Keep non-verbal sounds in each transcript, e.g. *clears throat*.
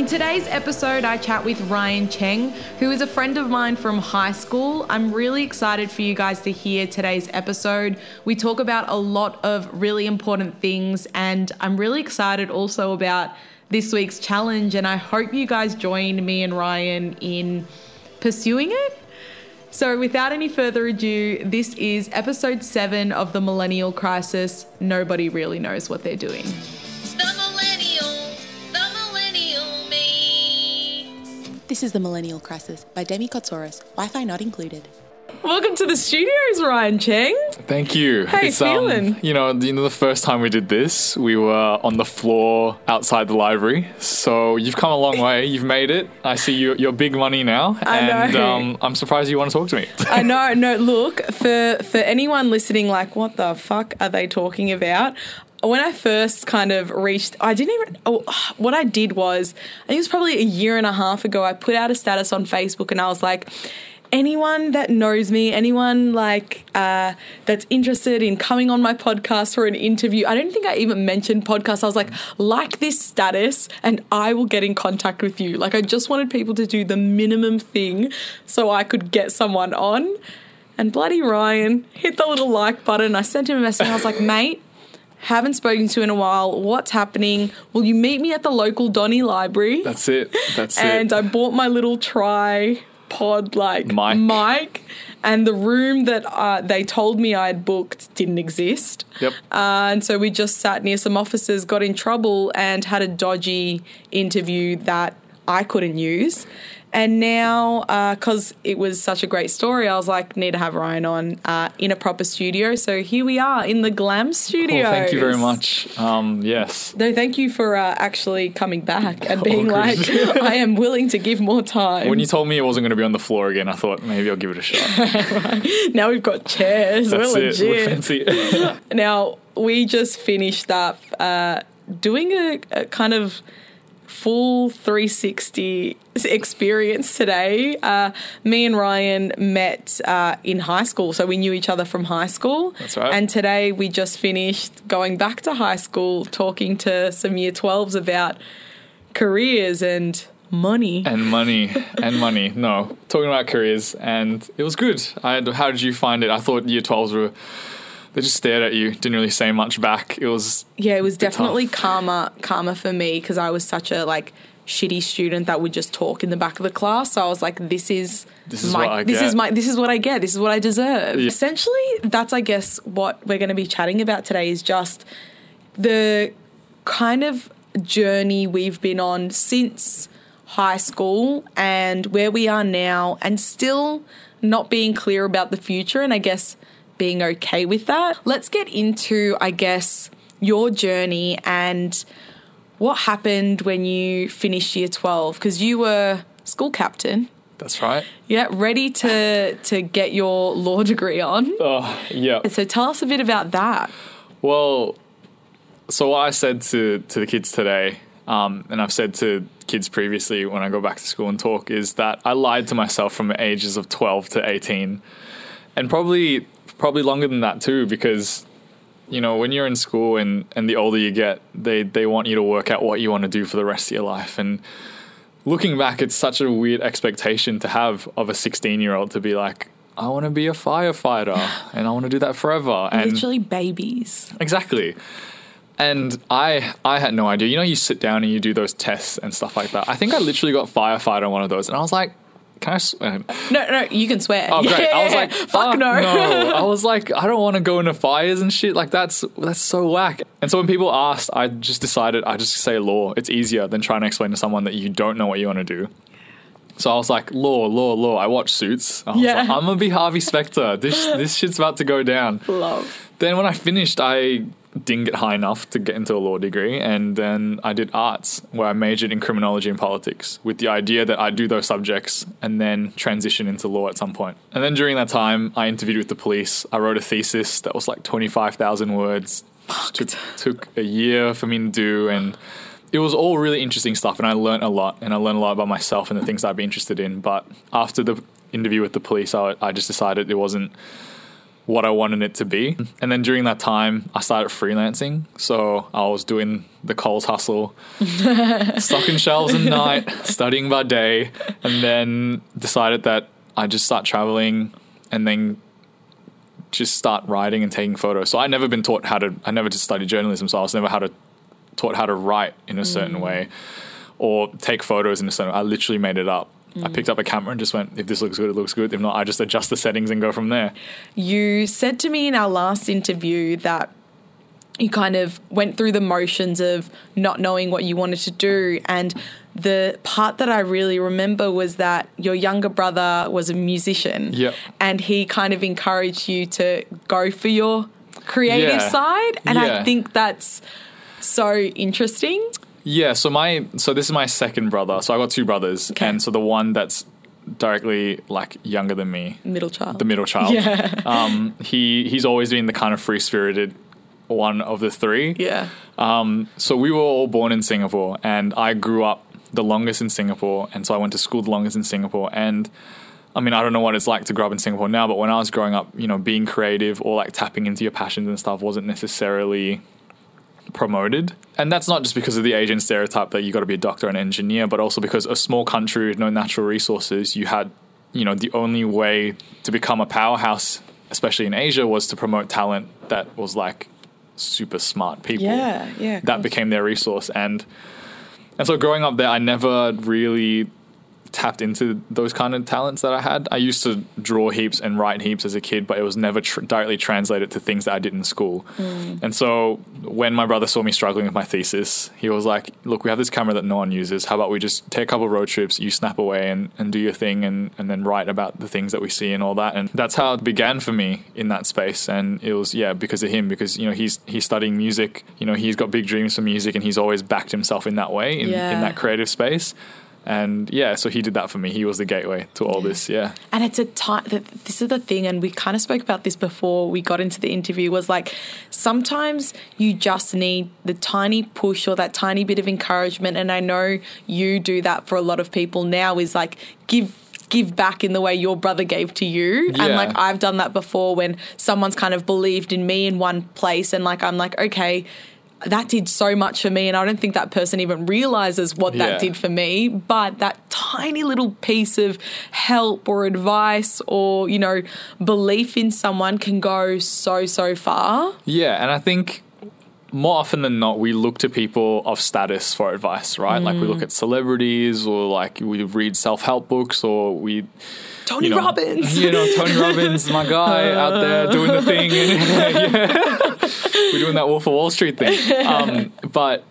In today's episode, I chat with Ryan Cheng, who is a friend of mine from high school. I'm really excited for you guys to hear today's episode. We talk about a lot of really important things, and I'm really excited also about this week's challenge. And I hope you guys join me and Ryan in pursuing it. So, without any further ado, this is episode seven of the Millennial Crisis. Nobody really knows what they're doing. This is The Millennial Crisis by Demi Kotsoris, Wi Fi not included. Welcome to the studios, Ryan Cheng. Thank you. How you feeling? Um, you know, you know, the first time we did this, we were on the floor outside the library. So you've come a long way. You've made it. I see you. You're big money now, I and know. Um, I'm surprised you want to talk to me. I *laughs* know. No, look for for anyone listening, like, what the fuck are they talking about? When I first kind of reached, I didn't even. Oh, what I did was, I think it was probably a year and a half ago. I put out a status on Facebook, and I was like. Anyone that knows me, anyone like uh, that's interested in coming on my podcast for an interview, I don't think I even mentioned podcast. I was like, like this status, and I will get in contact with you. Like, I just wanted people to do the minimum thing so I could get someone on. And bloody Ryan hit the little like button. I sent him a message. I was like, *laughs* mate, haven't spoken to in a while. What's happening? Will you meet me at the local Donny Library? That's it. That's and it. And I bought my little tripod like Mic. mic, and the room that uh, they told me I had booked didn't exist. Yep. Uh, and so we just sat near some officers, got in trouble, and had a dodgy interview that I couldn't use. And now, because it was such a great story, I was like, need to have Ryan on uh, in a proper studio. So here we are in the Glam Studio. Well, thank you very much. Um, yes. No, thank you for uh, actually coming back and *laughs* being like. I am willing to give more time. When you told me it wasn't going to be on the floor again, I thought maybe I'll give it a shot. *laughs* now we've got chairs. That's We're it. We're fancy. *laughs* Now we just finished up uh, doing a, a kind of full 360 experience today. Uh, me and Ryan met uh, in high school, so we knew each other from high school. That's right. And today we just finished going back to high school, talking to some year 12s about careers and money. and money *laughs* and money. No, talking about careers, and it was good. I, how did you find it? I thought year 12s were. They just stared at you, didn't really say much back. It was Yeah, it was definitely tough. calmer, calmer for me because I was such a like shitty student that would just talk in the back of the class. So I was like, this is This is my, this get. is my, this is what I get. This is what I deserve. Yeah. Essentially, that's I guess what we're going to be chatting about today is just the kind of journey we've been on since high school and where we are now, and still not being clear about the future. And I guess being okay with that. Let's get into, I guess, your journey and what happened when you finished year 12 because you were school captain. that's right. Yeah, ready to to get your law degree on. *laughs* Oh yeah. So tell us a bit about that. Well, so what I said to to the kids today, um, and I've said to kids previously when I go back to school and talk, is that I lied to myself from the ages of twelve to eighteen, and probably probably longer than that too, because you know when you're in school and and the older you get, they they want you to work out what you want to do for the rest of your life, and looking back, it's such a weird expectation to have of a sixteen year old to be like. I want to be a firefighter *sighs* and I want to do that forever. And Literally babies. Exactly. And I I had no idea. You know, you sit down and you do those tests and stuff like that. I think I literally got firefighter on one of those, and I was like, "Can I?" s- uh, No, no, you can swear. Oh, great! I was *laughs* Yeah. like, fuck no. *laughs* I was like, I don't want to go into fires and shit. Like that's that's so whack. And so when people asked, I just decided I just say law. It's easier than trying to explain to someone that you don't know what you want to do. So I was like, law, law, law. I watch Suits. I was Yeah. like, I'm gonna be Harvey Specter. This *laughs* this shit's about to go down. Love. Then when I finished, I didn't get high enough to get into a law degree, and then I did arts, where I majored in criminology and politics, with the idea that I'd do those subjects and then transition into law at some point. And then during that time, I interviewed with the police. I wrote a thesis that was like twenty five thousand words. Took took a year for me to do, and it was all really interesting stuff. And I learned a lot, and I learned a lot about myself and the things I'd be interested in. But after the interview with the police, I, I just decided it wasn't what I wanted it to be. And then during that time, I started freelancing. So I was doing the Coles hustle, *laughs* stocking shelves at night, studying by day, and then decided that I'd just start traveling and then just start writing and taking photos. So I never been taught how to. I never just studied journalism, so I was never how to taught how to write in a certain mm. way or take photos in a certain. I literally made it up. I mm. picked up a camera and just went, if this looks good, it looks good. If not, I just adjust the settings and go from there. You said to me in our last interview that you kind of went through the motions of not knowing what you wanted to do. And the part that I really remember was that your younger brother was a musician. Yep. And he kind of encouraged you to go for your creative Yeah. side. And I think that's so interesting. Yeah, so my so this is my second brother. So I got two brothers, Okay. and so the one that's directly like younger than me, Middle child. the middle child. Yeah. *laughs* Um, he he's always been the kind of free spirited one of the three. Yeah. Um, so we were all born in Singapore, and I grew up the longest in Singapore, and so I went to school the longest in Singapore. And I mean, I don't know what it's like to grow up in Singapore now, but when I was growing up, you know, being creative or like tapping into your passions and stuff wasn't necessarily promoted. And that's not just because of the Asian stereotype that you got to be a doctor and engineer, but also because a small country with no natural resources, you had, you know, the only way to become a powerhouse, especially in Asia, was to promote talent that was like super smart people Yeah. Yeah. that course. became their resource and and so growing up there i never really tapped into those kind of talents that i had. I used to draw heaps and write heaps as a kid but it was never tr- directly translated to things that i did in school. Mm. And so when my brother saw me struggling with my thesis he was like look we have this camera that no one uses. How about we just take a couple road trips you snap away and, and do your thing and, and then write about the things that we see and all that. And that's how it began for me in that space. And it was yeah because of him because you know he's he's studying music. You know he's got big dreams for music and he's always backed himself in that way in, Yeah. in that creative space and yeah so he did that for me he was the gateway to all this yeah And it's a time that this is the thing, and we kind of spoke about this before we got into the interview. Was like sometimes you just need the tiny push or that tiny bit of encouragement. And I know you do that for a lot of people now. Is like give give back in the way your brother gave to you and like I've done that before when someone's kind of believed in me in one place and like I'm like okay that did so much for me and I don't think that person even realizes what Yeah. that did for me but that tiny little piece of help or advice or you know belief in someone can go so so far Yeah, and I think more often than not, we look to people of status for advice, right? Like we look mm. at celebrities, or like we read self help books, or we. Tony you know, Robbins *laughs* You know, Tony Robbins, my guy out there doing the thing. *laughs* *laughs* yeah. We're doing that Wolf of Wall Street thing. *laughs* Um, but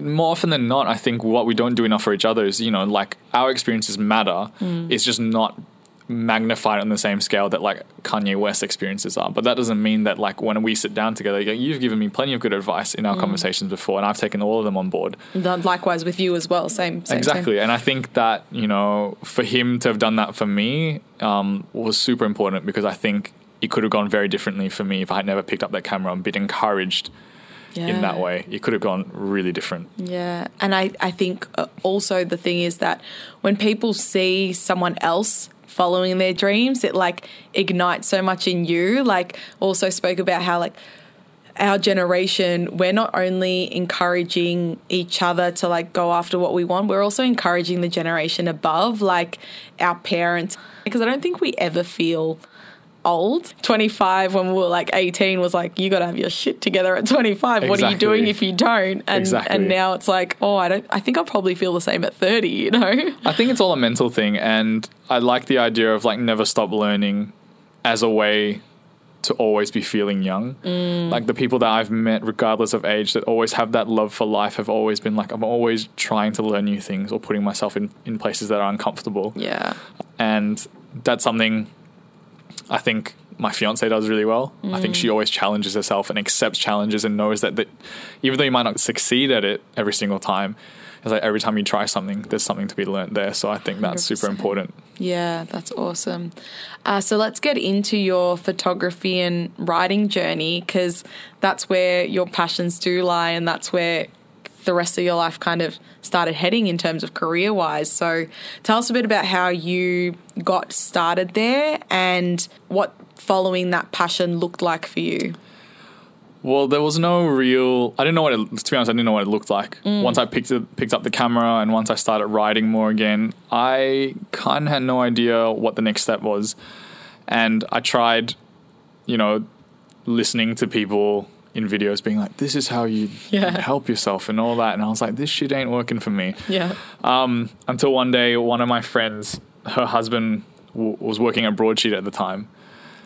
more often than not, I think what we don't do enough for each other is, you know, like our experiences matter. It's just not magnified on the same scale that like Kanye West experiences are. But that doesn't mean that like when we sit down together, you've given me plenty of good advice in our conversations before, and I've taken all of them on board. likewise with you as well same, same exactly, and I think that you know for him to have done that for me um, was super important because I think it could have gone very differently for me if I had never picked up that camera and been encouraged same. in that way. It could have gone really different. Yeah. And I, I think uh, also the thing is that when people see someone else following their dreams, it like ignites so much in you. Like, also spoke about how, like, our generation, we're not only encouraging each other to like go after what we want, we're also encouraging the generation above, like our parents. Because I don't think we ever feel old. 25 when we were like 18 was like you got to have your shit together at 25. What are you doing if you don't? And Exactly. and now it's like, oh, I don't I think I'll probably feel the same at 30, you know. I think it's all a mental thing, and I like the idea of like never stop learning as a way to always be feeling young. Mm. Like the people that I've met, regardless of age, that always have that love for life have always been like, I'm always trying to learn new things or putting myself in, in places that are uncomfortable. Yeah. And that's something I think my fiance does really well. I think she always challenges herself and accepts challenges and knows that, that even though you might not succeed at it every single time, it's like every time you try something, there's something to be learned there. So I think that's super 100%. important. Yeah, that's awesome. Uh, so let's get into your photography and writing journey because that's where your passions do lie, and that's where the rest of your life kind of started heading in terms of career wise. So tell us a bit about how you got started there and what following that passion looked like for you. Well, there was no real. I didn't know what it. To be honest, I didn't know what it looked like. Mm. Once I picked it, picked up the camera, and once I started writing more again, I kind of had no idea what the next step was. And I tried, you know, listening to people in videos being like, "This is how you Yeah. help yourself" and all that. And I was like, "This shit ain't working for me." Yeah. Um, until one day, one of my friends, her husband w- was working at Broadsheet at the time,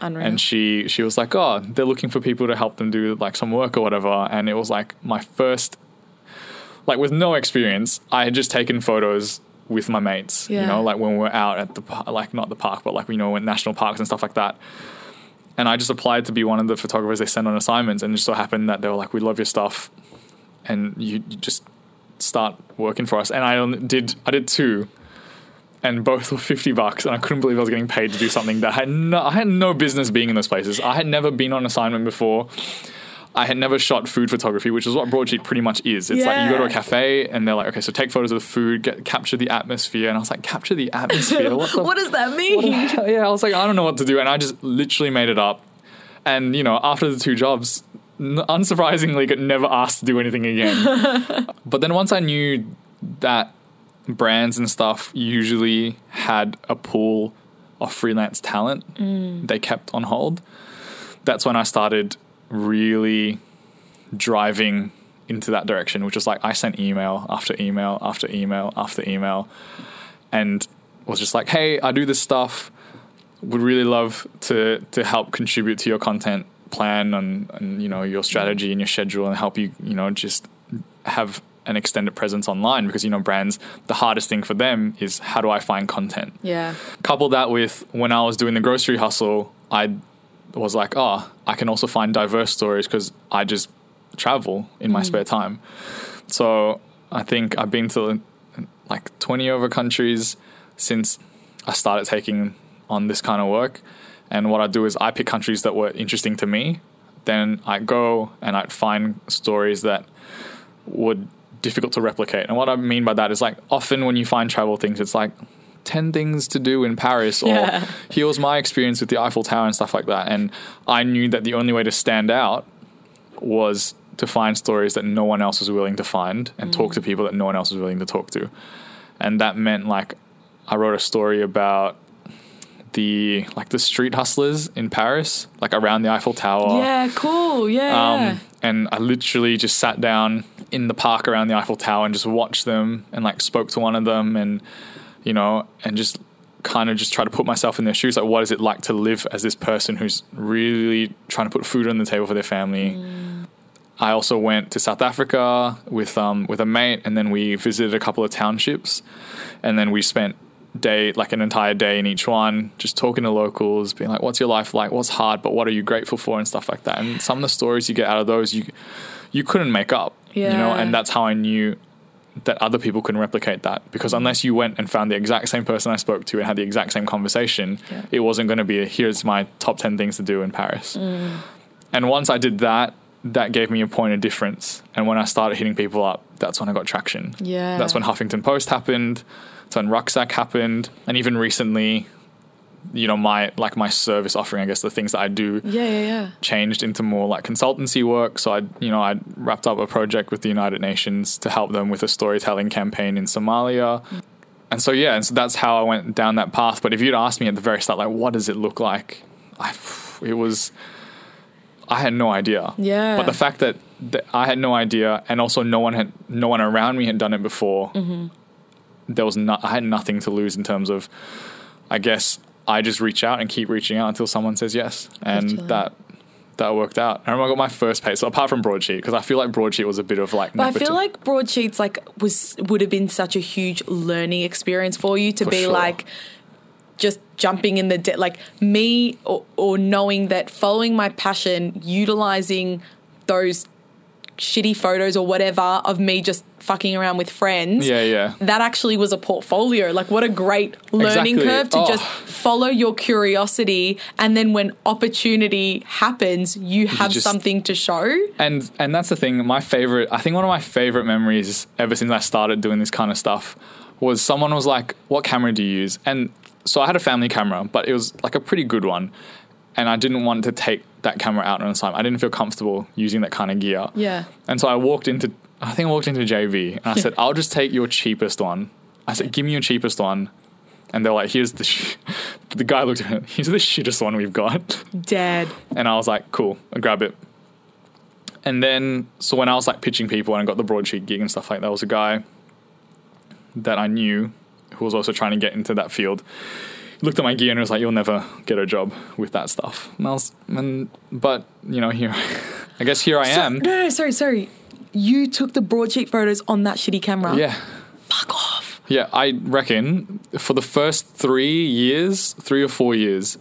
Unreal. and she she was like, "Oh, they're looking for people to help them do like some work or whatever." And it was like my first, like with no experience, I had just taken photos with my mates. You know, like when we were out at the like not the park, but like you know, in national parks and stuff like that. And I just applied to be one of the photographers they send on assignments, and it just so happened that they were like, "We love your stuff," and you, you just start working for us. And I did I did two, and both were fifty bucks, and I couldn't believe I was getting paid to do something that I had no I had no business being in those places. I had never been on assignment before. I had never shot food photography, which is what broadsheet pretty much is. It's like you go to a cafe and they're like, okay, so take photos of the food, get, capture the atmosphere, and I was like, capture the atmosphere. *laughs* What the what does that *laughs* mean? *laughs* yeah, I was like, I don't know what to do, and I just literally made it up. And you know, after the two jobs, unsurprisingly, got never asked to do anything again. but then once I knew that brands and stuff usually had a pool of freelance talent mm. they kept on hold, that's when I started really driving into that direction, which was like I sent email after email after email after email and was just like, hey, I do this stuff. Would really love to to help contribute to your content plan and, and you know your strategy and your schedule and help you you know just have an extended presence online because you know brands the hardest thing for them is how do I find content Yeah. couple that with when I was doing the grocery hustle, I was like, oh, I can also find diverse stories because I just travel in my mm. spare time. So I think I've been to like 20 over countries since I started taking on this kind of work. And what I do is I pick countries that were interesting to me. Then I go and I'd find stories that would difficult to replicate. And what I mean by that is like often when you find travel things, it's like 10 things to do in Paris or Yeah. here was my experience with the Eiffel Tower and stuff like that. And I knew that the only way to stand out was to find stories that no one else was willing to find and talk to people that no one else was willing to talk to. And that meant like I wrote a story about the like the street hustlers in Paris, like around the Eiffel Tower. Yeah, cool. Yeah. Um, and I literally just sat down in the park around the Eiffel Tower and just watched them and like spoke to one of them and you know and just kind of just try to put myself in their shoes like what is it like to live as this person who's really trying to put food on the table for their family? I also went to South Africa with um with a mate and then we visited a couple of townships and then we spent day like an entire day in each one just talking to locals being like what's your life like? What's hard? But what are you grateful for? and stuff like that. And some of the stories you get out of those you you couldn't make up you know? And that's how I knew that other people couldn't replicate that because mm-hmm. unless you went and found the exact same person I spoke to and had the exact same conversation Yeah. it wasn't going to be a, here's my top 10 things to do in Paris mm. and once I did that, that gave me a point of difference. And when I started hitting people up, that's when I got traction. Yeah. That's when Huffington Post happened. That's when Rucksack happened. And even recently, you know, my like my service offering, I guess the things that I do yeah, yeah, yeah. changed into more like consultancy work. So I, you know, I wrapped up a project with the United Nations to help them with a storytelling campaign in Somalia. And so yeah, and so that's how I went down that path. But if you'd asked me at the very start, like, what does it look like? I, it was, I had no idea. Yeah. But the fact that, that I had no idea, and also no one had, no one around me had done it before. Mm-hmm. There was no, I had nothing to lose in terms of, I guess I just reach out and keep reaching out until someone says yes, and that that worked out. I remember I got my first pay. So apart from broadsheet, because I feel like broadsheet was a bit of like. But I feel like broadsheets like was would have been such a huge learning experience for you to For be sure. like just jumping in the de- like me or, or knowing that following my passion, utilizing those shitty photos or whatever of me just fucking around with friends. Yeah, yeah. That actually was a portfolio. Like, what a great learning Exactly. curve to Oh. just follow your curiosity. And then when opportunity happens, you have just- something to show. and and that's the thing my favorite i think one of my favorite memories ever since i started doing this kind of stuff was someone was like what camera do you use and so i had a family camera but it was like a pretty good one and i didn't want to take that camera out on time i didn't feel comfortable using that kind of gear Yeah. and so i walked into i think i walked into JB and i said *laughs* i'll just take your cheapest one i said give me your cheapest one and they're like here's the sh-. *laughs* the guy looked at it here's the shittest one we've got Dad. and I was like, cool, I'll grab it. And then, so when I was like pitching people and I got the broadsheet gig and stuff like that, there was a guy that I knew who was also trying to get into that field. Looked at my gear and was like, you'll never get a job with that stuff. And I was, and, but, you know, here, *laughs* I guess here I So- am. no, no, sorry, sorry. You took the broadsheet photos on that shitty camera. Yeah. Fuck off. Yeah, I reckon for the first three years, three or four years,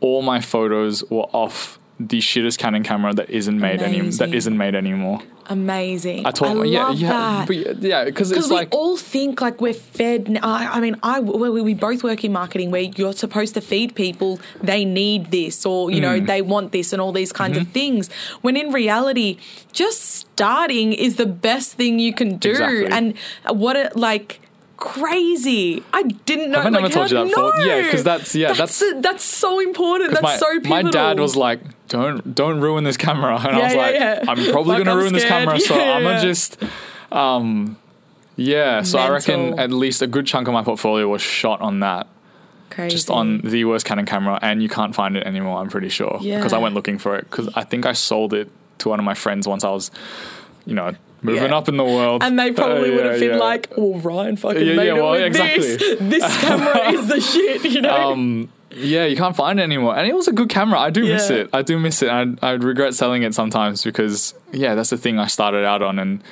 all my photos were off the shittest Canon camera that isn't made any that isn't made anymore. Amazing. I told I yeah, love yeah, that. yeah, because it's we like all think like we're fed. I mean, I we, we both work in marketing where you're supposed to feed people they need this or you Mm. know they want this and all these kinds Mm-hmm. of things. When in reality, just starting is the best thing you can do. Exactly. And what it like crazy. I didn't know. Have I like, never told you that before? No. Yeah, 'cause that's- yeah, that's that's- that's so important. That's my, so pivotal. my dad was like, "Don't don't ruin this camera," *laughs* and I was yeah, like, yeah. "I'm probably Fuck, gonna I'm ruin this scared. camera, so *laughs* Yeah, I'm gonna just." Um, yeah, so I reckon at least a good chunk of my portfolio was shot on that, Crazy. just on the worst Canon camera, and you can't find it anymore. I'm pretty sure because I went looking for it because I think I sold it to one of my friends once I was, you know, moving Yeah. up in the world, And they probably Uh, would have yeah, been yeah. like, "Well, Ryan fucking Yeah, made yeah, it well, with exactly. this. This *laughs* camera is the shit," you know. um yeah you can't find it anymore and it was a good camera i do miss it i do miss it i i regret selling it sometimes because yeah that's the thing i started out on and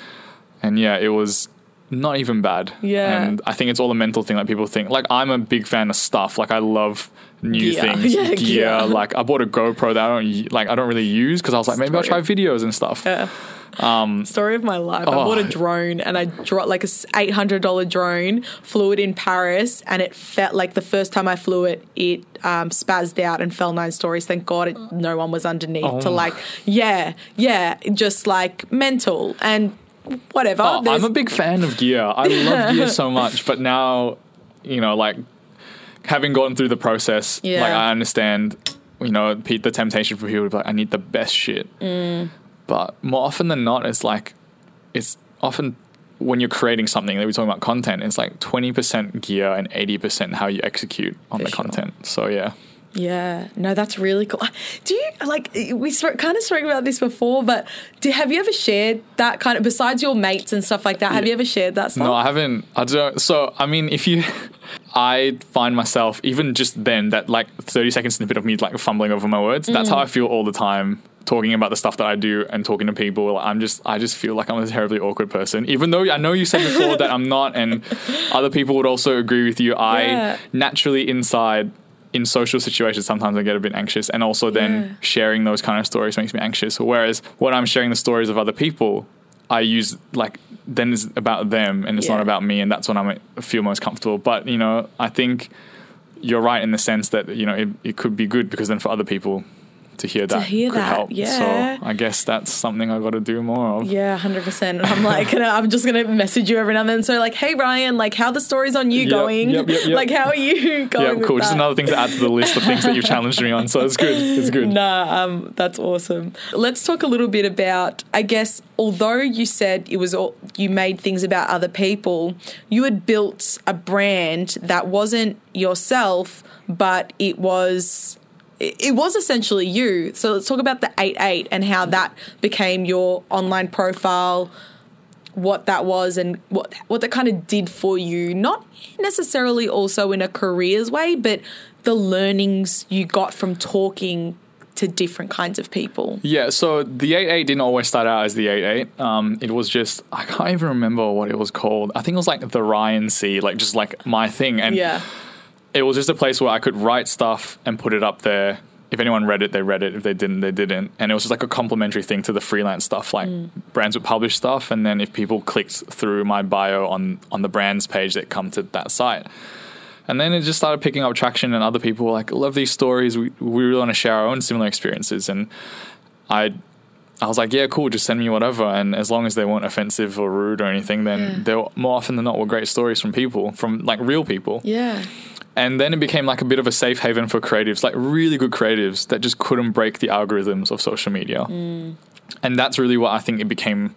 and yeah it was not even bad Yeah. and i think it's all a mental thing that people think like i'm a big fan of stuff like i love new Gear. things *laughs* Yeah, gear. gear. like i bought a gopro that i don't like i don't really use because i was like maybe i'll try videos and stuff Yeah. Story of my life. I oh. bought a drone and I dropped like a eight hundred dollar drone, flew it in Paris, and it felt like the first time I flew it, it um, spazzed out and fell nine stories. Thank God, it, no one was underneath to Oh. like, yeah, yeah, just like mental and whatever. Oh, I'm a big fan of gear. I love gear so *laughs* much, but now, you know, like having gone through the process, Yeah. like I understand, you know, the temptation for people to be like, I need the best shit. Mm. But more often than not, it's like, it's often when you're creating something that we're talking about content, it's like 20% gear and 80% how you execute on For the sure. content. So yeah. Yeah, no, that's really cool. Do you like we kind of spoke about this before, but do have you ever shared that kind of besides your mates and stuff like that? Have you ever shared that stuff? No, I haven't. I don't. So, I mean, if you, *laughs* I find myself even just then that like thirty second snippet of me like fumbling over my words. That's Mm. how I feel all the time talking about the stuff that I do and talking to people. I'm just, I just feel like I'm a terribly awkward person. Even though I know you said before that I'm not, and *laughs* other people would also agree with you. I Yeah. naturally inside. In social situations, sometimes I get a bit anxious, and also then Yeah. sharing those kind of stories makes me anxious. Whereas when I'm sharing the stories of other people, I use like then it's about them and it's not about me, and that's when I feel most comfortable. But you know, I think you're right in the sense that you know it, it could be good because then for other people to hear that hear could that, help. yeah. So I guess that's something I got to do more of. Yeah, hundred percent. I'm like, *laughs* I'm just gonna message you every now and then. So like, hey Ryan, like, how the stories on you Yep, going? yep, yep. Like, how are you *laughs* going? Yeah, cool. Just that? another thing to add to the list of things that you've challenged me on. So it's good. It's good. *laughs* Nah, um, that's awesome. Let's talk a little bit about. I guess although you said it was all you made things about other people, you had built a brand that wasn't yourself, but it was. It was essentially you. So let's talk about the 88 and how that became your online profile, what that was and what what that kind of did for you. Not necessarily also in a careers way, but the learnings you got from talking to different kinds of people. Yeah, so the 8.8 didn't always start out as the 8.8. Um, it was just, I can't even remember what it was called. I think it was like the Ryan C, like just like my thing. And Yeah. It was just a place where I could write stuff and put it up there if anyone read it, they read it. If they didn't, they didn't. And it was just like a complimentary thing to the freelance stuff. Like mm. brands would publish stuff, and then if people clicked through my bio on on the brands page, they come to that site. And then it just started picking up traction, and other people were like, "Love these stories. We we really want to share our own similar experiences." And I I was like, "Yeah, cool. Just send me whatever." And as long as they weren't offensive or rude or anything, then Yeah. they were, more often than not were great stories from people, from like real people. Yeah. And then it became like a bit of a safe haven for creatives, like really good creatives that just couldn't break the algorithms of social media. Mm. And that's really what I think it became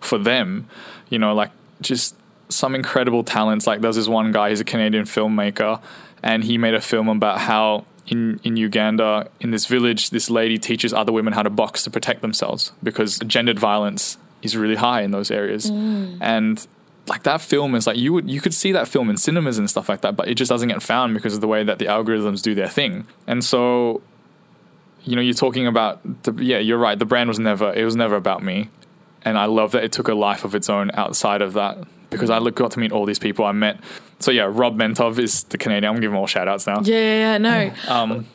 for them. You know, like just some incredible talents. Like there's this one guy, he's a Canadian filmmaker, and he made a film about how in, in Uganda, in this village, this lady teaches other women how to box to protect themselves because gendered violence is really high in those areas. Mm. And like that film is like you would you could see that film in cinemas and stuff like that, but it just doesn't get found because of the way that the algorithms do their thing. And so, you know, you're talking about the yeah, you're right. The brand was never it was never about me, and I love that it took a life of its own outside of that because I got to meet all these people I met. So yeah, Rob Mentov is the Canadian. I'm giving all shout outs now. Yeah, yeah, yeah, no. Um,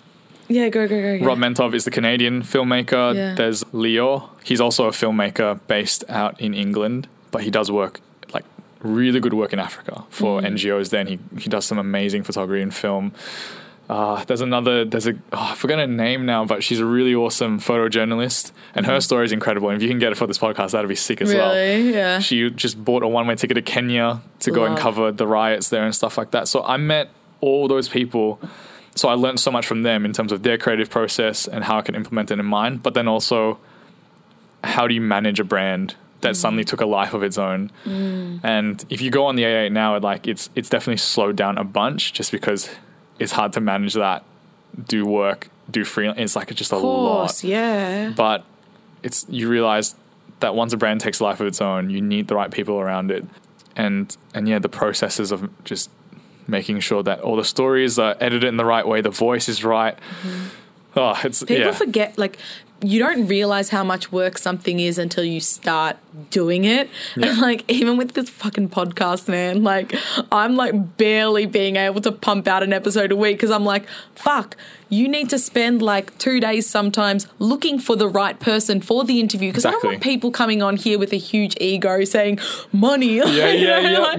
Yeah, go, go, go. Yeah. Rob Mentov is the Canadian filmmaker. Yeah. There's Leo. He's also a filmmaker based out in England, but he does work like really good work in Africa for Mm. NGOs. Then he he does some amazing photography and film. Uh, there's another. There's a. Oh, I forgot her name now, but she's a really awesome photojournalist, and her story is incredible. And if you can get it for this podcast, that'd be sick as well. Really? Yeah. She just bought a one way ticket to Kenya to go and cover the riots there and stuff like that. So I met all those people. So I learned so much from them in terms of their creative process and how I can implement it in mine. But then also, how do you manage a brand that mm. suddenly took a life of its own? Mm. And if you go on the A8 now, it like it's it's definitely slowed down a bunch just because it's hard to manage that, do work, do freelance. It's like it's just a Of lot course, yeah. but it's you realize that once a brand takes a life of its own, you need the right people around it, and and yeah, the processes of just making sure that all the stories are edited in the right way, the voice is right. Mm-hmm. Oh, it's People yeah. forget, like, you don't realize how much work something is until you start doing it. Yeah. And, like, even with this fucking podcast, man, like, I'm like barely being able to pump out an episode a week because I'm like, fuck, you need to spend like two days sometimes looking for the right person for the interview because I don't want people coming on here with a huge ego saying money. Yeah, *laughs* yeah, yeah, yeah.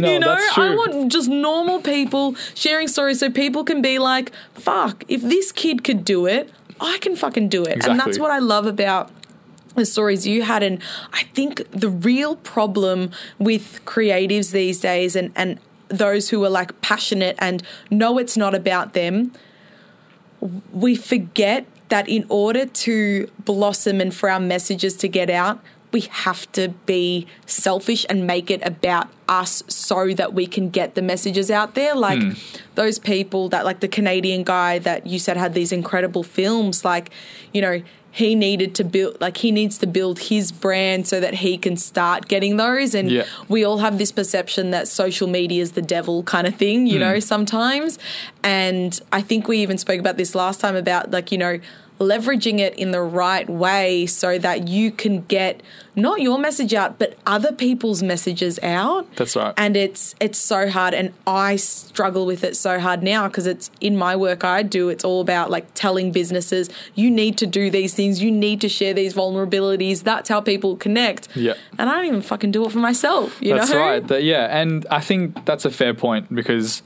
No, you know, that's I want just normal people sharing stories so people can be like, fuck, if this kid could do it, I can fucking do it. And that's what I love about the stories you had. And I think the real problem with creatives these days and, and those who are like passionate and know it's not about them, we forget that in order to blossom and for our messages to get out, we have to be selfish and make it about us so that we can get the messages out there. Like hmm. those people that, like the Canadian guy that you said had these incredible films, like, you know, he needed to build, like, he needs to build his brand so that he can start getting those. And Yeah. we all have this perception that social media is the devil kind of thing, you hmm. know, sometimes. And I think we even spoke about this last time about like, you know, leveraging it in the right way so that you can get not your message out but other people's messages out. That's right. And it's it's so hard and I struggle with it so hard now because it's in my work I do it's all about like telling businesses you need to do these things, you need to share these vulnerabilities. That's how people connect. Yeah. And I don't even fucking do it for myself, you That's know? right. Yeah, and I think that's a fair point because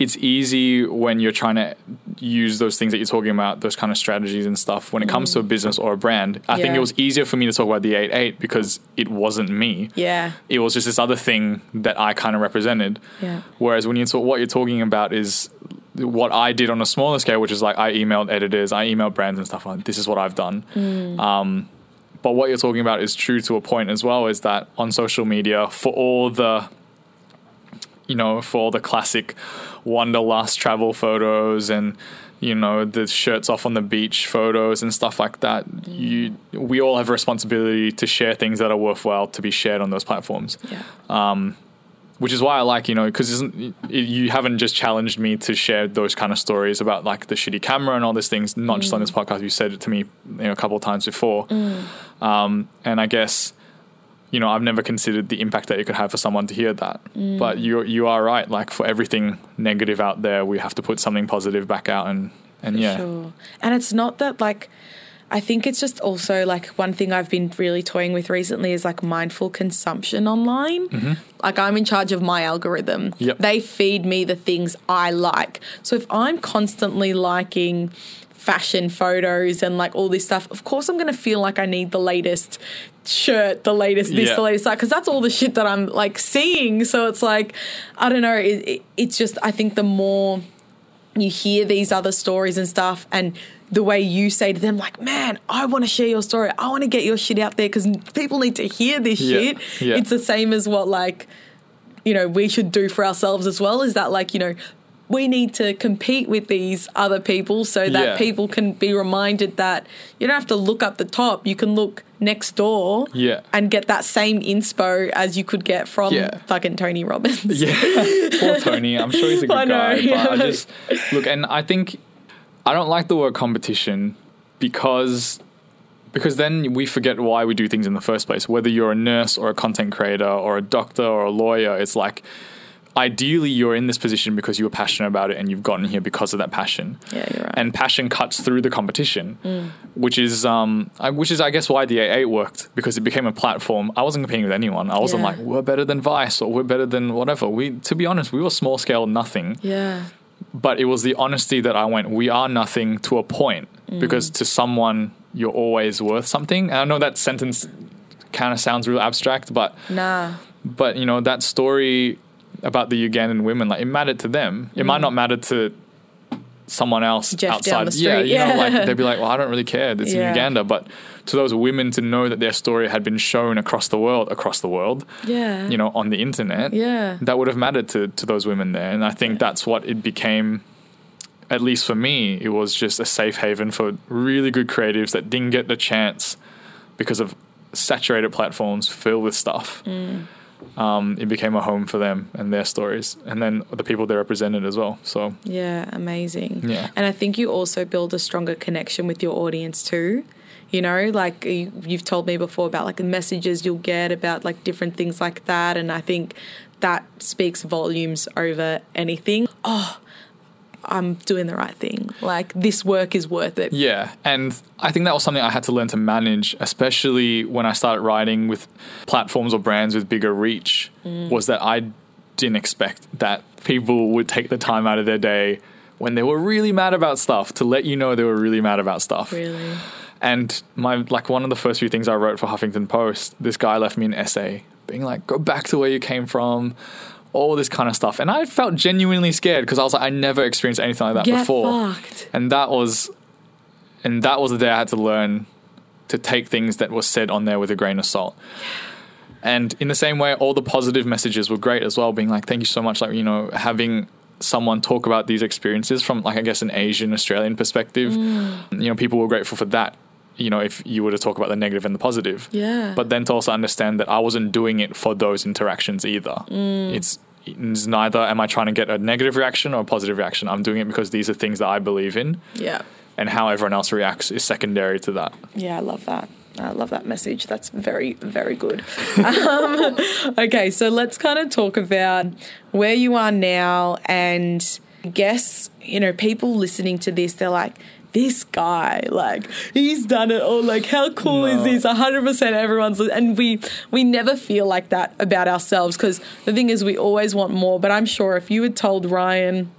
it's easy when you're trying to use those things that you're talking about, those kind of strategies and stuff. When it comes to a business or a brand, I think Mm. It was easier for me to talk about the 8.8 because it wasn't me. Yeah. It was just this other thing that I kind of represented. Yeah. Whereas when you talk, what you're talking about is what I did on a smaller scale, which is like I emailed editors, I emailed brands and stuff like this is what I've done. Um, but what you're talking about is true to a point as well. Is that on social media for all the, you know, for the classic wanderlust travel photos and you know the shirts off on the beach photos and stuff like that. You, we all have a responsibility to share things that are worthwhile to be shared on those platforms Yeah. Um, which is why I like you know because isn't you haven't just challenged me to share those kind of stories about like the shitty camera and all these things, not just on this podcast. You said it to me you know, a couple of times before, um, and I guess you know I've never considered the impact that it could have for someone to hear that. But you you are right. Like for everything negative out there, we have to put something positive back out, and and yeah, Sure. And it's not that like I think it's just also like one thing I've been really toying with recently is like mindful consumption online. Like I'm in charge of my algorithm. Mm-hmm. Yep. They feed me the things I like. So if I'm constantly liking fashion photos and like all this stuff, of course I'm going to feel like I need the latest shirt, the latest this, Yeah. the latest that, because that's all the shit that I'm like seeing. So it's like, I don't know. It, it, it's just, I think the more you hear these other stories and stuff and the way you say to them like man i want to share your story i want to get your shit out there because people need to hear this Yeah, shit yeah. it's the same as what like you know we should do for ourselves as well is that like you know we need to compete with these other people so that Yeah. people can be reminded that you don't have to look up the top you can look next door Yeah. and get that same inspo as you could get from Yeah. fucking tony robbins *laughs* Yeah, poor Tony. I'm sure he's a *laughs* good I know, guy, yeah. but I just look, and I think I don't like the word competition because because then we forget why we do things in the first place. Whether you're a nurse or a content creator or a doctor or a lawyer, it's like ideally you're in this position because you were passionate about it and you've gotten here because of that passion. Yeah, you're right. And passion cuts through the competition, Mm. which is um, I, which is I guess why the A8 worked because it became a platform. I wasn't competing with anyone. I wasn't Yeah. like we're better than Vice or we're better than whatever. We, to be honest, we were small scale nothing. yeah But it was the honesty that I went. We are nothing to a point Mm. because to someone you're always worth something. And I know that sentence kind of sounds real abstract, but nah but you know that story about the Ugandan women, like it mattered to them. It might not matter to someone else Mm. Jeff outside. Yeah, you know, yeah. like they'd be like, "Well, I don't really care. It's Yeah. in Uganda." But to those women to know that their story had been shown across the world, across the world, yeah you know, on the internet, Yeah. that would have mattered to to those women there. And I think that's what it became. At least for me, it was just a safe haven for really good creatives that didn't get the chance because of saturated platforms filled with stuff. Mm. Um, it became a home for them and their stories, and then the people they represented as well. So Yeah, amazing. Yeah. And I think you also build a stronger connection with your audience too. You know, like you, you've told me before about like the messages you'll get about like different things like that. And I think that speaks volumes over anything. Oh, I'm doing the right thing. Like this work is worth it. Yeah, and I think that was something I had to learn to manage, especially when I started writing with platforms or brands with bigger reach. Mm. Was that I didn't expect that people would take the time out of their day when they were really mad about stuff to let you know they were really mad about stuff. Really. And my like one of the first few things I wrote for Huffington Post, this guy left me an essay being like, "Go back to where you came from." All this kind of stuff, and I felt genuinely scared because I was like, I never experienced anything like that Get before fucked. and that was and that was the day I had to learn to take things that were said on there with a grain of salt. And in the same way, all the positive messages were great as well, being like, "Thank you so much." Like you know, having someone talk about these experiences from like I guess an Asian Australian perspective, mm. you know, people were grateful for that. You know, if you were to talk about the negative and the positive, Yeah. But then to also understand that I wasn't doing it for those interactions either. It's it's neither am I trying to get a negative reaction or a positive reaction. I'm doing it because these are things that I believe in Yeah. and how everyone else reacts is secondary to that. Yeah, I love that. I love that message. That's very, very good. *laughs* um, okay, so let's kind of talk about where you are now. And I guess, you know, people listening to this, they're like, this guy, like, he's done it all. Like, how cool is No. this? 100% everyone's. And we, we never feel like that about ourselves because the thing is, we always want more. But I'm sure if you had told Ryan,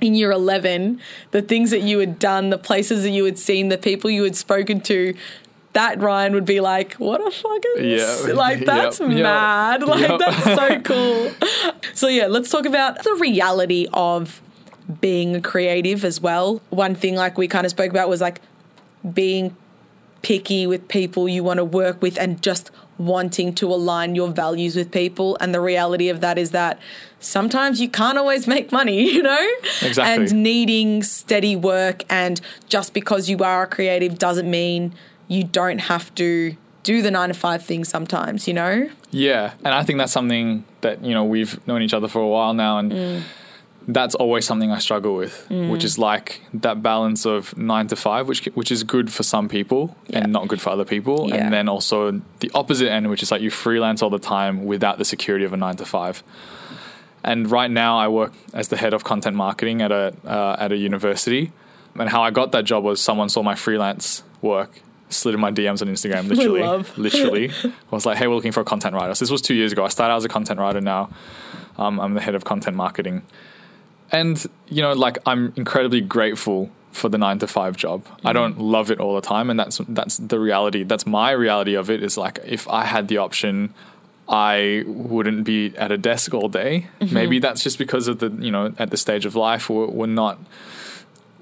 in year 11, the things that you had done, the places that you had seen, the people you had spoken to, that Ryan would be like, what a fucking, Yeah. like, *laughs* that's Yep. Yep. mad. *laughs* Like, Yep. that's so *laughs* cool. so, yeah, let's talk about the reality of being creative as well. One thing, like, we kind of spoke about was like being picky with people you want to work with and just wanting to align your values with people. And the reality of that is that sometimes you can't always make money, *laughs* you know? Exactly. And needing steady work and just because you are a creative doesn't mean you don't have to do the nine to five thing sometimes, you know? Yeah, and I think that's something that you know we've known each other for a while now, and mm. That's always something I struggle with, which is like that balance of nine to five, which which is good for some people Yeah. and not good for other people, Yeah. and then also the opposite end, which is like you freelance all the time without the security of a nine to five. And right now, I work as the head of content marketing at a uh, at a university, And how I got that job was someone saw my freelance work, slid in my DMs on Instagram, *laughs* literally. *laughs* literally. was like, hey, we're looking for a content writer. So this was two years ago. I started out as a content writer now. Um, I'm the head of content marketing. And, you know, like I'm incredibly grateful for the nine to five job. I mm-hmm. don't love it all the time. And that's that's the reality. That's my reality of it is like if I had the option I wouldn't be at a desk all day. Mm-hmm. Maybe that's just because of the, you know, at the stage of life, we're, we're not,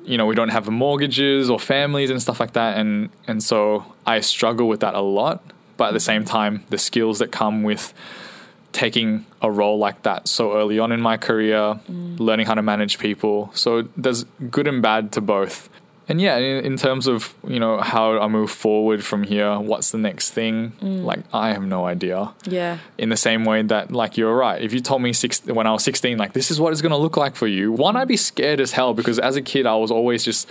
you know, we don't have mortgages or families and stuff like that. And, and so I struggle with that a lot. But at the mm-hmm. same time, the skills that come with taking a role like that so early on in my career, mm. learning how to manage people. So there's good and bad to both. And yeah, in, in terms of you know how I move forward from here, what's the next thing? Mm. Like I have no idea Yeah. in the same way that like you're right if you told me six, when i was 16 like this is what it's going to look like for you one i'd be scared as hell because as a kid i was always just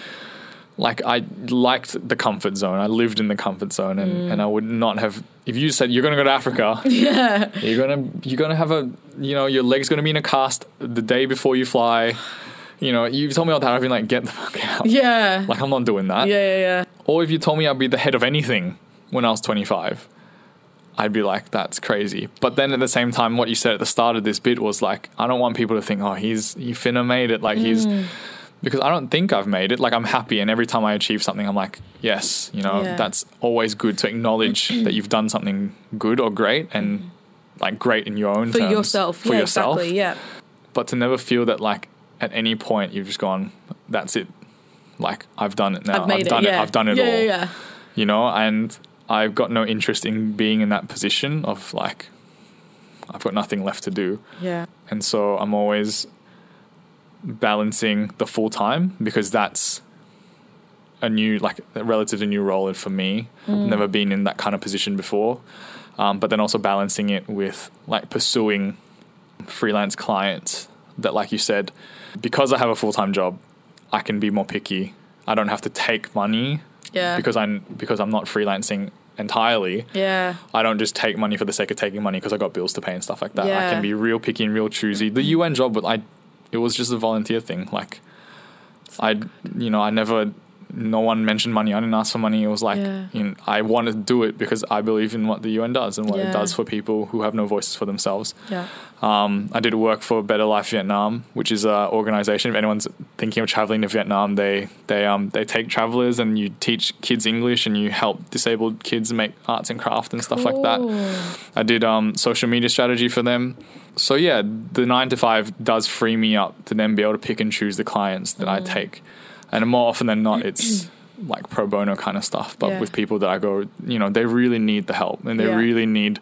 like i liked the comfort zone i lived in the comfort zone and, and i would not have if you said you're going to go to africa *laughs* Yeah. you're going to you're to have a you know your leg's going to be in a cast the day before you fly you know you told me all that I've been like get the fuck out Yeah. like i'm not doing that yeah, yeah, yeah. or if you told me I'd be the head of anything when I was 25, I'd be like, that's crazy. But then at the same time, what you said at the start of this bit was like, I don't want people to think, oh, he's he finna made it. Like he's Mm. Because I don't think I've made it. Like I'm happy, and every time I achieve something, I'm like, yes, you know, Yeah. that's always good to acknowledge *clears throat* that you've done something good or great, and mm. like great in your own. For terms, yourself. for yeah, yourself exactly. Yeah. but to never feel that like at any point you've just gone, that's it. Like I've done it now. I've made done it. Yeah. I've done it all. Yeah. You know, and I've got no interest in being in that position of like I've got nothing left to do. Yeah. And so I'm always balancing the full time because that's a new, like a relatively new role for me. I've never been in that kind of position before. Um, but then also balancing it with like pursuing freelance clients that, like you said, because I have a full time job, I can be more picky. I don't have to take money Yeah. because I'm because I'm not freelancing entirely. yeah. I don't just take money for the sake of taking money because I got bills to pay and stuff like that. I can be real picky and real choosy. The UN job, but I, it was just a volunteer thing. Like, I, you know, I never, no one mentioned money. I didn't ask for money. It was like, Yeah. you know, I wanted to do it because I believe in what the UN does and what Yeah. it does for people who have no voices for themselves. Yeah. Um, I did work for Better Life Vietnam, which is an organization. If anyone's thinking of traveling to Vietnam, they they um they take travelers and you teach kids English and you help disabled kids make arts and craft and stuff like that. I did um, social media strategy for them. So yeah, the nine to five does free me up to then be able to pick and choose the clients that I mm. take, and more often than not, *clears throat* it's like pro bono kind of stuff. But Yeah. with people that I go, you know, they really need the help and they Yeah. really need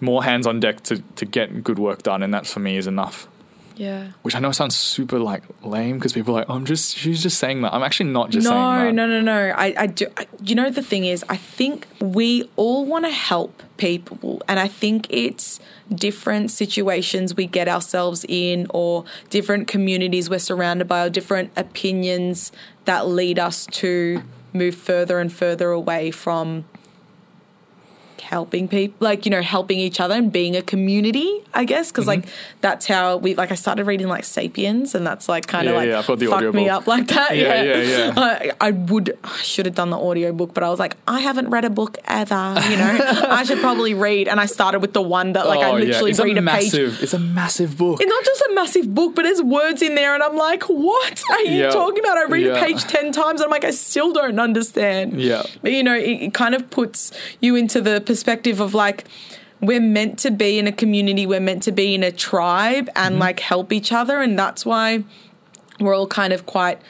more hands on deck to to get good work done, and that for me is enough. Yeah. Which I know sounds super like lame because people are like, oh, I'm just she's just saying that. I'm actually not just saying no, that. no, no, no. I, I do. I, you know, the thing is, I think we all want to help people, and I think it's different situations we get ourselves in, or different communities we're surrounded by, or different opinions that lead us to move further and further away from helping people like you know helping each other and being a community i guess because like mm-hmm. that's how we like i started reading like sapiens and that's like kind of Yeah, like yeah, fucked me up like that Yeah, yeah yeah, yeah. *laughs* I, I would I should have done the audio book, but i was like i haven't read a book ever you know *laughs* i should probably read and i started with the one that like i Oh, yeah. literally read a, a, page It's a massive book. it's not just a massive book, but there's words in there, and I'm like, what are you talking about? I read a page 10 times, and I'm like, I still don't understand. Yeah. But, you know, it, it kind of puts you into the perspective of like, we're meant to be in a community, we're meant to be in a tribe and mm-hmm. like help each other. And that's why we're all kind of quite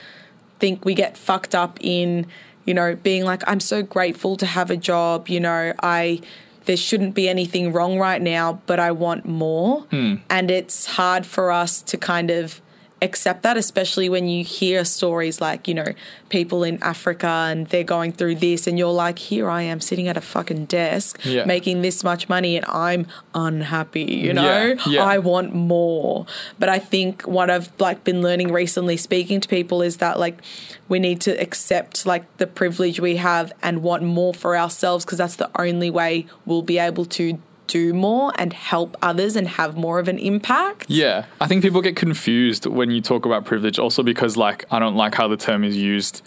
think we get fucked up in, you know, being like, I'm so grateful to have a job, you know, I there shouldn't be anything wrong right now, but I want more. Hmm. And it's hard for us to kind of accept that, especially when you hear stories like, you know, people in Africa and they're going through this, and you're like, here I am sitting at a fucking desk Yeah. making this much money and I'm unhappy, you know? Yeah, yeah. I want more. But I think what I've like been learning recently speaking to people is that like we need to accept like the privilege we have and want more for ourselves because that's the only way we'll be able to do more and help others and have more of an impact. Yeah, I think people get confused when you talk about privilege, also because like I don't like how the term is used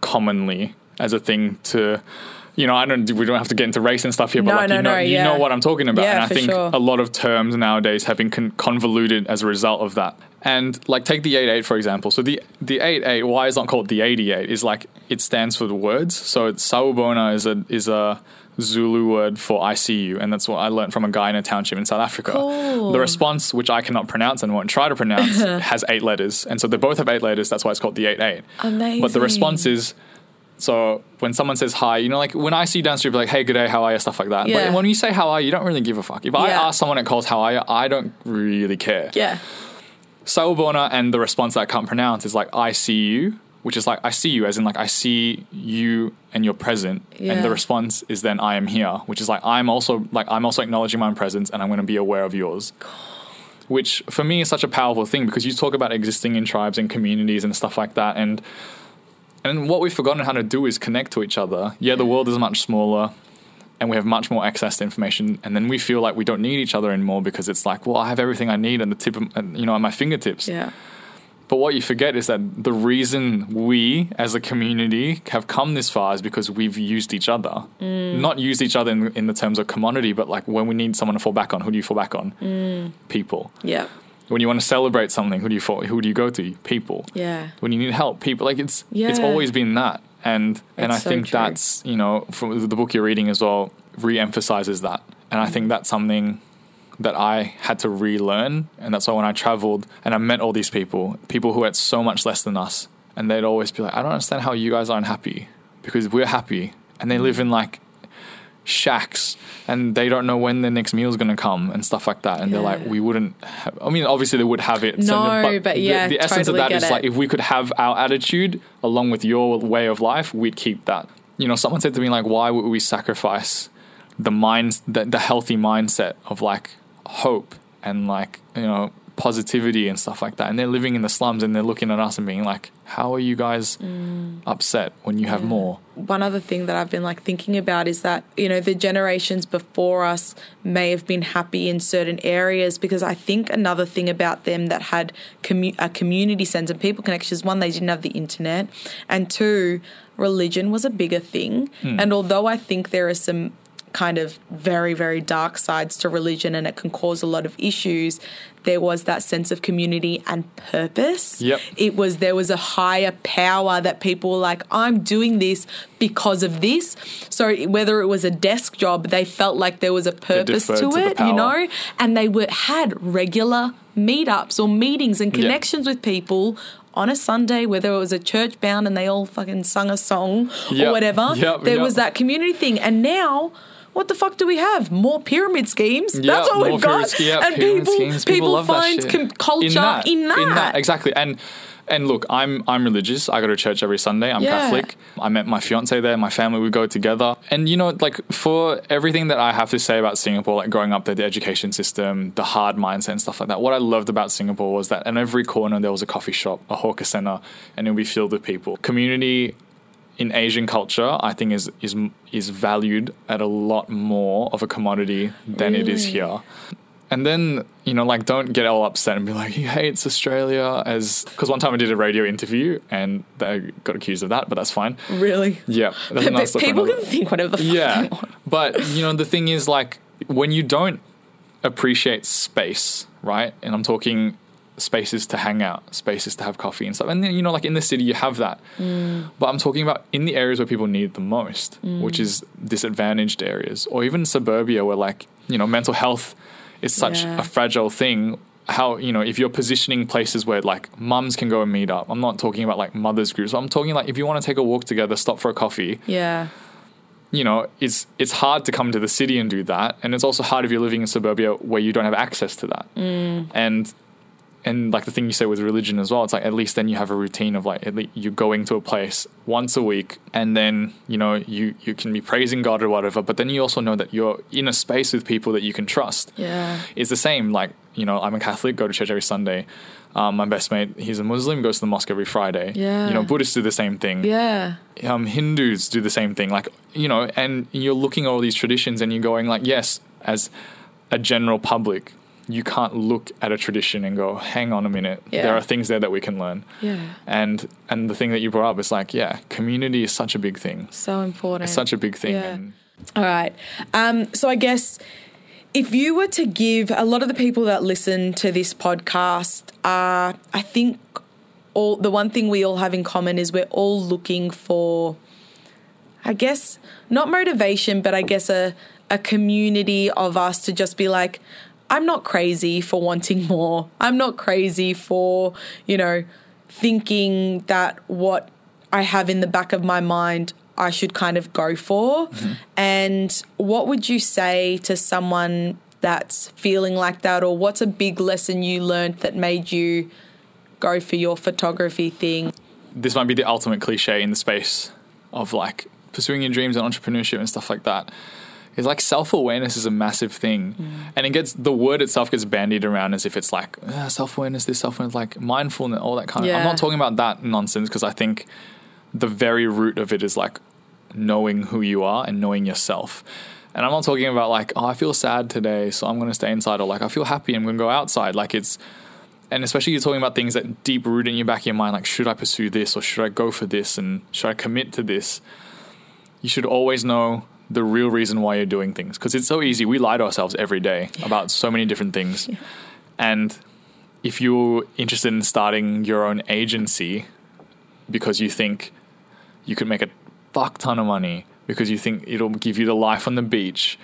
commonly as a thing to. You know, I don't. We don't have to get into race and stuff here, but No, like no, you know, no, you yeah. know what I'm talking about. Yeah, and I think sure. a lot of terms nowadays have been con- convoluted as a result of that. And like, take the 88 for example. So the the 88, why is not called the 88 is like it stands for the words. So it's Sawubona is a is a Zulu word for ICU, and that's what I learned from a guy in a township in South Africa. Cool. The response, which I cannot pronounce and won't try to pronounce, *laughs* has eight letters, and so they both have eight letters. That's why it's called the 88. But the response is. So when someone says hi, you know, like when I see you down the street, be like, "Hey, good day, how are you?" Stuff like that. Yeah. But when you say "how are you," you don't really give a fuck. If I ask someone at Coles "how are you," I don't really care. Yeah. Sawubona and the response that I can't pronounce is like I see you, which is like I see you as in like I see you and you're present. And the response is then I am here, which is like I'm also like I'm also acknowledging my own presence and I'm going to be aware of yours. Which for me is such a powerful thing because you talk about existing in tribes and communities and stuff like that and and what we've forgotten how to do is connect to each other. Yeah, the world is much smaller and we have much more access to information and then we feel like we don't need each other anymore because it's like, well, I have everything I need at the tip of, you know, at my fingertips. Yeah. But what you forget is that the reason we as a community have come this far is because we've used each other. Mm. Not used each other in, in the terms of commodity, but like when we need someone to fall back on, who do you fall back on? Mm. People. Yeah. When you want to celebrate something, who do you fall, who do you go to? People. Yeah. When you need help, people. Like it's it's always been that. And and I so think true. that's, you know, from the book you're reading as well, re-emphasizes that. And I think that's something that I had to relearn. And that's why when I traveled and I met all these people, people who had so much less than us, and they'd always be like, I don't understand how you guys aren't happy because we're happy. And they live in like shacks and they don't know when their next meal is going to come and stuff like that. And they're like, we wouldn't have, I mean, obviously they would have it. No, but the- yeah, the, essence totally of that is is like, if we could have our attitude along with your way of life, we'd keep that. You know, someone said to me, like, why would we sacrifice the mind, the, the healthy mindset of like hope and like, you know, positivity and stuff like that. And they're living in the slums and they're looking at us and being like, how are you guys Mm. upset when you have more? one other thing that I've been like thinking about is that you know the generations before us may have been happy in certain areas because I think another thing about them that had commu- a community sense and people connections one they didn't have the internet and two religion was a bigger thing and although I think there are some kind of very very dark sides to religion and it can cause a lot of issues there was that sense of community and purpose Yep. it was there was a higher power that people were like i'm doing this because of this so whether it was a desk job they felt like there was a purpose to, it you know and they were had regular meetups or meetings and connections with people on a Sunday, whether it was a church bound and they all fucking sung a song Yep. or whatever, Yep, there yep. was that community thing. And now, what the fuck do we have? More pyramid schemes. Yep, That's more we've got. yep, and people, schemes. people, find com- culture in that. In that, exactly. And and look, I'm I'm religious. I go to church every Sunday. I'm Yeah. Catholic. I met my fiance there. My family we go together. And you know, like for everything that I have to say about Singapore, like growing up there, the education system, the hard mindset and stuff like that. What I loved about Singapore was that in every corner there was a coffee shop, a hawker center, and it would be filled with people. Community in Asian culture, I think is is is valued at a lot more of a commodity than it is mm. here. And then you know, like, don't get all upset and be like, he hates Australia as because one time I did a radio interview and they got accused of that, but that's fine. Really. Yeah, that's But story for people can think whatever the fuck they yeah, want. but you know, the thing is, like, when you don't appreciate space, right? And I'm talking spaces to hang out, spaces to have coffee and stuff. And then, you know, like in the city, you have that. Mm. But I'm talking about in the areas where people need the most, which mm. is disadvantaged areas, or even suburbia where, like, you know, mental health is such Yeah. a fragile thing. How, you know, if you're positioning places where like mums can go and meet up, I'm not talking about like mothers groups, I'm talking like if you want to take a walk together, stop for a coffee, Yeah. you know, it's it's hard to come to the city and do that, and it's also hard if you're living in suburbia where you don't have access to that. Mm. And and like the thing you say with religion as well, it's like at least then you have a routine of like at least you're going to a place once a week, and then you know you you can be praising God or whatever, but then you also know that you're in a space with people that you can trust. Yeah. It's the same. Like you know, I'm a Catholic, go to church every Sunday. Um, my best mate, he's a Muslim, goes to the mosque every Friday. Yeah. You know, Buddhists do the same thing Yeah. um, Hindus do the same thing. Like, you know, and you're looking at all these traditions and you're going like, yes, as a general public, you can't look at a tradition and go, hang on a minute. Yeah. There are things there that we can learn. Yeah. And and the thing that you brought up is like, yeah, community is such a big thing. So important. It's such a big thing. Yeah. And All right. Um, so I guess if you were to give a lot of the people that listen to this podcast, uh, I think all the one thing we all have in common is we're all looking for, I guess, not motivation, but I guess a a community of us to just be like, I'm not crazy for wanting *laughs* more. I'm not crazy for, you know, thinking that what I have in the back of my mind I should kind of go for. Mm-hmm. And what would you say to someone that's feeling like that, or what's a big lesson you learned that made you go for your photography thing? this might be the ultimate cliche in the space of like pursuing your dreams and entrepreneurship and stuff like that. Is like self awareness is a massive thing, and it gets the word itself gets bandied around as if it's like uh, self awareness, this self awareness, like mindfulness, all that kind of. I'm not talking about that nonsense because I think the very root of it is like knowing who you are and knowing yourself. And I'm not talking about like, oh, I feel sad today, so I'm going to stay inside, or like, I feel happy, I'm going to go outside. Like, it's, and especially you're talking about things that deep root in your back of your mind, like, should I pursue this, or should I go for this, and should I commit to this? You should always know the real reason why you're doing things because it's so easy. We lie to ourselves every day about so many different things. And if you're interested in starting your own agency because you think you could make a fuck ton of money because you think it'll give you the life on the beach,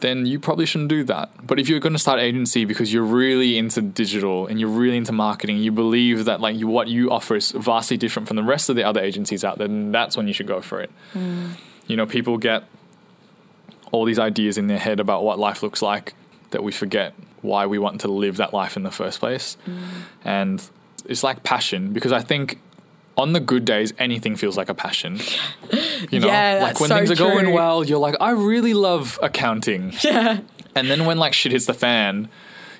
then you probably shouldn't do that. But if you're going to start agency because you're really into digital and you're really into marketing, you believe that like you, what you offer is vastly different from the rest of the other agencies out there, then that's when you should go for it. Mm. You know, people get all these ideas in their head about what life looks like that we forget why we want to live that life in the first place. Mm. And it's like passion because I think on the good days anything feels like a passion. You know, *laughs* Yeah, like when so things are going well, you're like I really love accounting. *laughs* Yeah. And then when like shit hits the fan,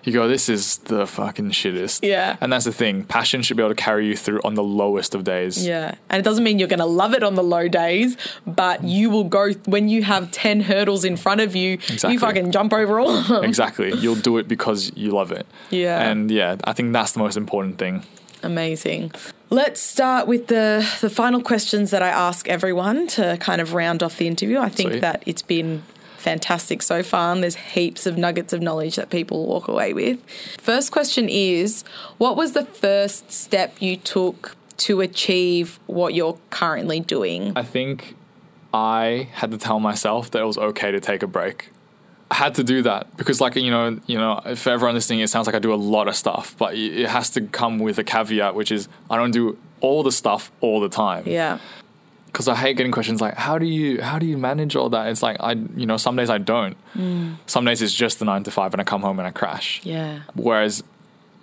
you go, this is the fucking shittest. Yeah. And that's the thing. Passion should be able to carry you through on the lowest of days. Yeah. And it doesn't mean you're going to love it on the low days, but you will go when you have 10 hurdles in front of you, Exactly. you fucking jump over all of them. Exactly. You'll do it because you love it. Yeah. And yeah, I think that's the most important thing. Amazing. Let's start with the the final questions that I ask everyone to kind of round off the interview. I think Sweet. that it's been fantastic so far, and there's heaps of nuggets of knowledge that people walk away with. First question is What was the first step you took to achieve what you're currently doing? I think I had to tell myself that it was okay to take a break. I had to do that because, like you know, you know, for everyone listening, it sounds like I do a lot of stuff, but it has to come with a caveat, which is I don't do all the stuff all the time. Yeah. Because I hate getting questions like how do you how do you manage all that? It's like I you know some days I don't. Mm. Some days it's just the nine to five and I come home and I crash. Yeah. Whereas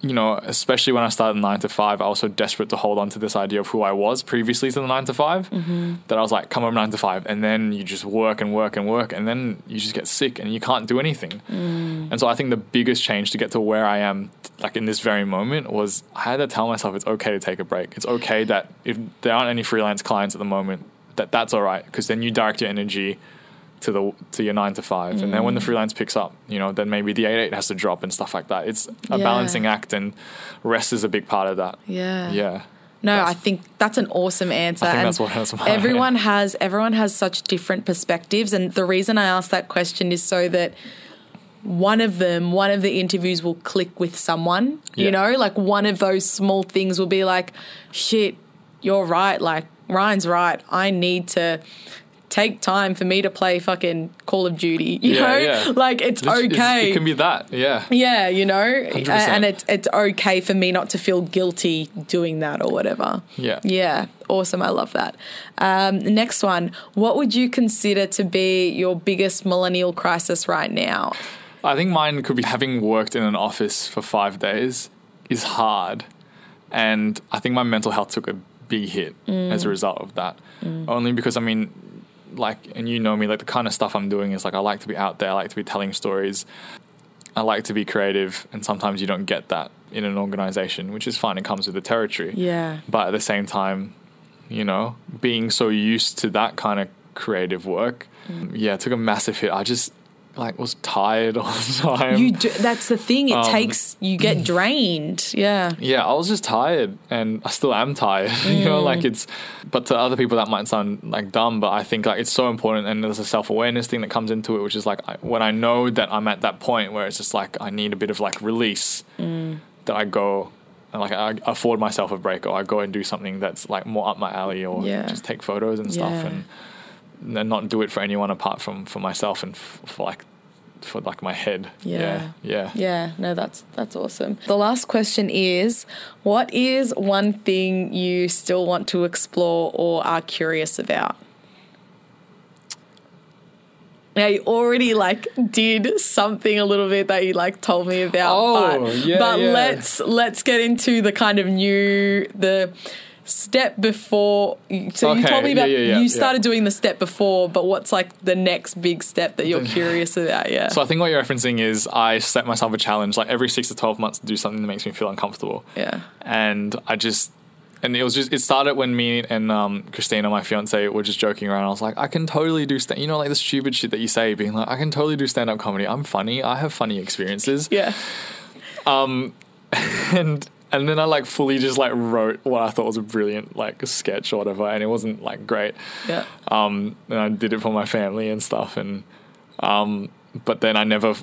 you know especially when I started nine to five, I was so desperate to hold on to this idea of who I was previously to the nine to 5 mm-hmm. that I was like come home nine to five and then you just work and work and work and then you just get sick and you can't do anything. Mm. And so I think the biggest change to get to where I am like in this very moment was I had to tell myself it's okay to take a break. It's okay that if there aren't any freelance clients at the moment, that that's all right because then you direct your energy to the to your nine to five, and then when the mm. freelance picks up, you know, then maybe the eight eight has to drop and stuff like that. It's a Yeah. balancing act, and rest is a big part of that. Yeah. Yeah, No, That's- I think that's an awesome answer. I think and that's what- that's *laughs* everyone has everyone has such different perspectives, and the reason I asked that question is so that one of them, one of the interviews will click with someone. You know, like one of those small things will be like, "Shit, you're right." Like Ryan's right. I need to. Take time for me to play fucking Call of Duty, *laughs* you Yeah, know, yeah. like it's It's- it's- okay. it can be that. Yeah, Yeah, you know, 100%. and it's it's okay for me not to feel guilty doing that or whatever. Yeah. yeah, awesome. I love that. Um, next one, what would you consider to be your biggest millennial crisis right now? I think mine could be having worked in an office for five days is hard, and I think my mental health took a big hit as a result of that. Only because I mean, like, and you know me, like the kind of stuff I'm doing is like I like to be out there, I like to be telling stories, I like to be creative, and sometimes you don't get that in an organization, which is fine. It comes with the territory. Yeah, But at the same time, you know, being so used to that kind of creative work, mm. yeah, it took a massive hit. I just, like was tired *laughs* all the time. You do, that's the thing. It Um, takes you get *clears throat* drained. Yeah. yeah, I was just tired, and I still am tired. *laughs* you know, like it's. But to other people, that might sound like dumb, but I think like it's so important, and there's a self awareness thing that comes into it, which is like I, when I know that I'm at that point where it's just like I need a bit of like release, that I go. And like I afford myself a break, or I go and do something that's like more up my alley, or Yeah. just take photos and stuff, Yeah. and and not do it for anyone apart from for myself and f- for like for like my head. Yeah. yeah, yeah. Yeah, no, that's that's awesome. The last question is what is one thing you still want to explore or are curious about? Now you already like did something a little bit that you like told me about. Oh, but, yeah, but yeah. let's let's get into the kind of new the step before so you told me about yeah, yeah, you yeah. started doing the step before but what's like the next big step that you're curious about yeah So I think what you're referencing is I set myself a challenge like every six to twelve months to do something that makes me feel uncomfortable. yeah And I just and it was just it started when me and um, Christina, my fiance, were just joking around. I was like, I can totally do stand you know, like the stupid shit that you say, being like, I can totally do stand up comedy. I'm funny. I have funny experiences. yeah Um, *laughs* and and then I like fully just like wrote what I thought was a brilliant like sketch or whatever, and it wasn't like great. yeah um, and I did it for my family and stuff. And um, but then I never,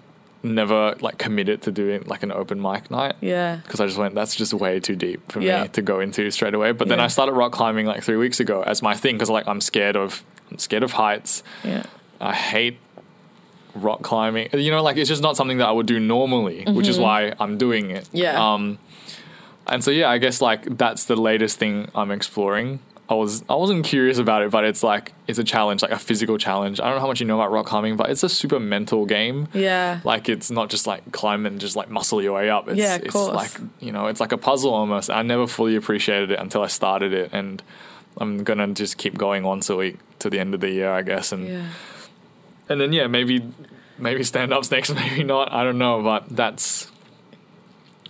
never like committed to doing like an open mic night yeah because I just went that's just way too deep for Yeah. me to go into straight away. But then I started rock climbing like three weeks ago as my thing because like I'm scared of I'm scared of heights. yeah I hate rock climbing. You know, like it's just not something that I would do normally, which is why I'm doing it. Mm-hmm. Yeah. Um, and so yeah, I guess like that's the latest thing I'm exploring. I was I wasn't curious about it, but it's like it's a challenge, like a physical challenge. I don't know how much you know about rock climbing, but it's a super mental game. Yeah. Like it's not just like climb and just like muscle your way up. It's, Yeah, of it's course. like you know, it's like a puzzle almost. I never fully appreciated it until I started it, and I'm gonna just keep going once a week to the end of the year, I guess. And Yeah. and then yeah, maybe maybe stand ups *laughs* next, maybe not. I don't know, but that's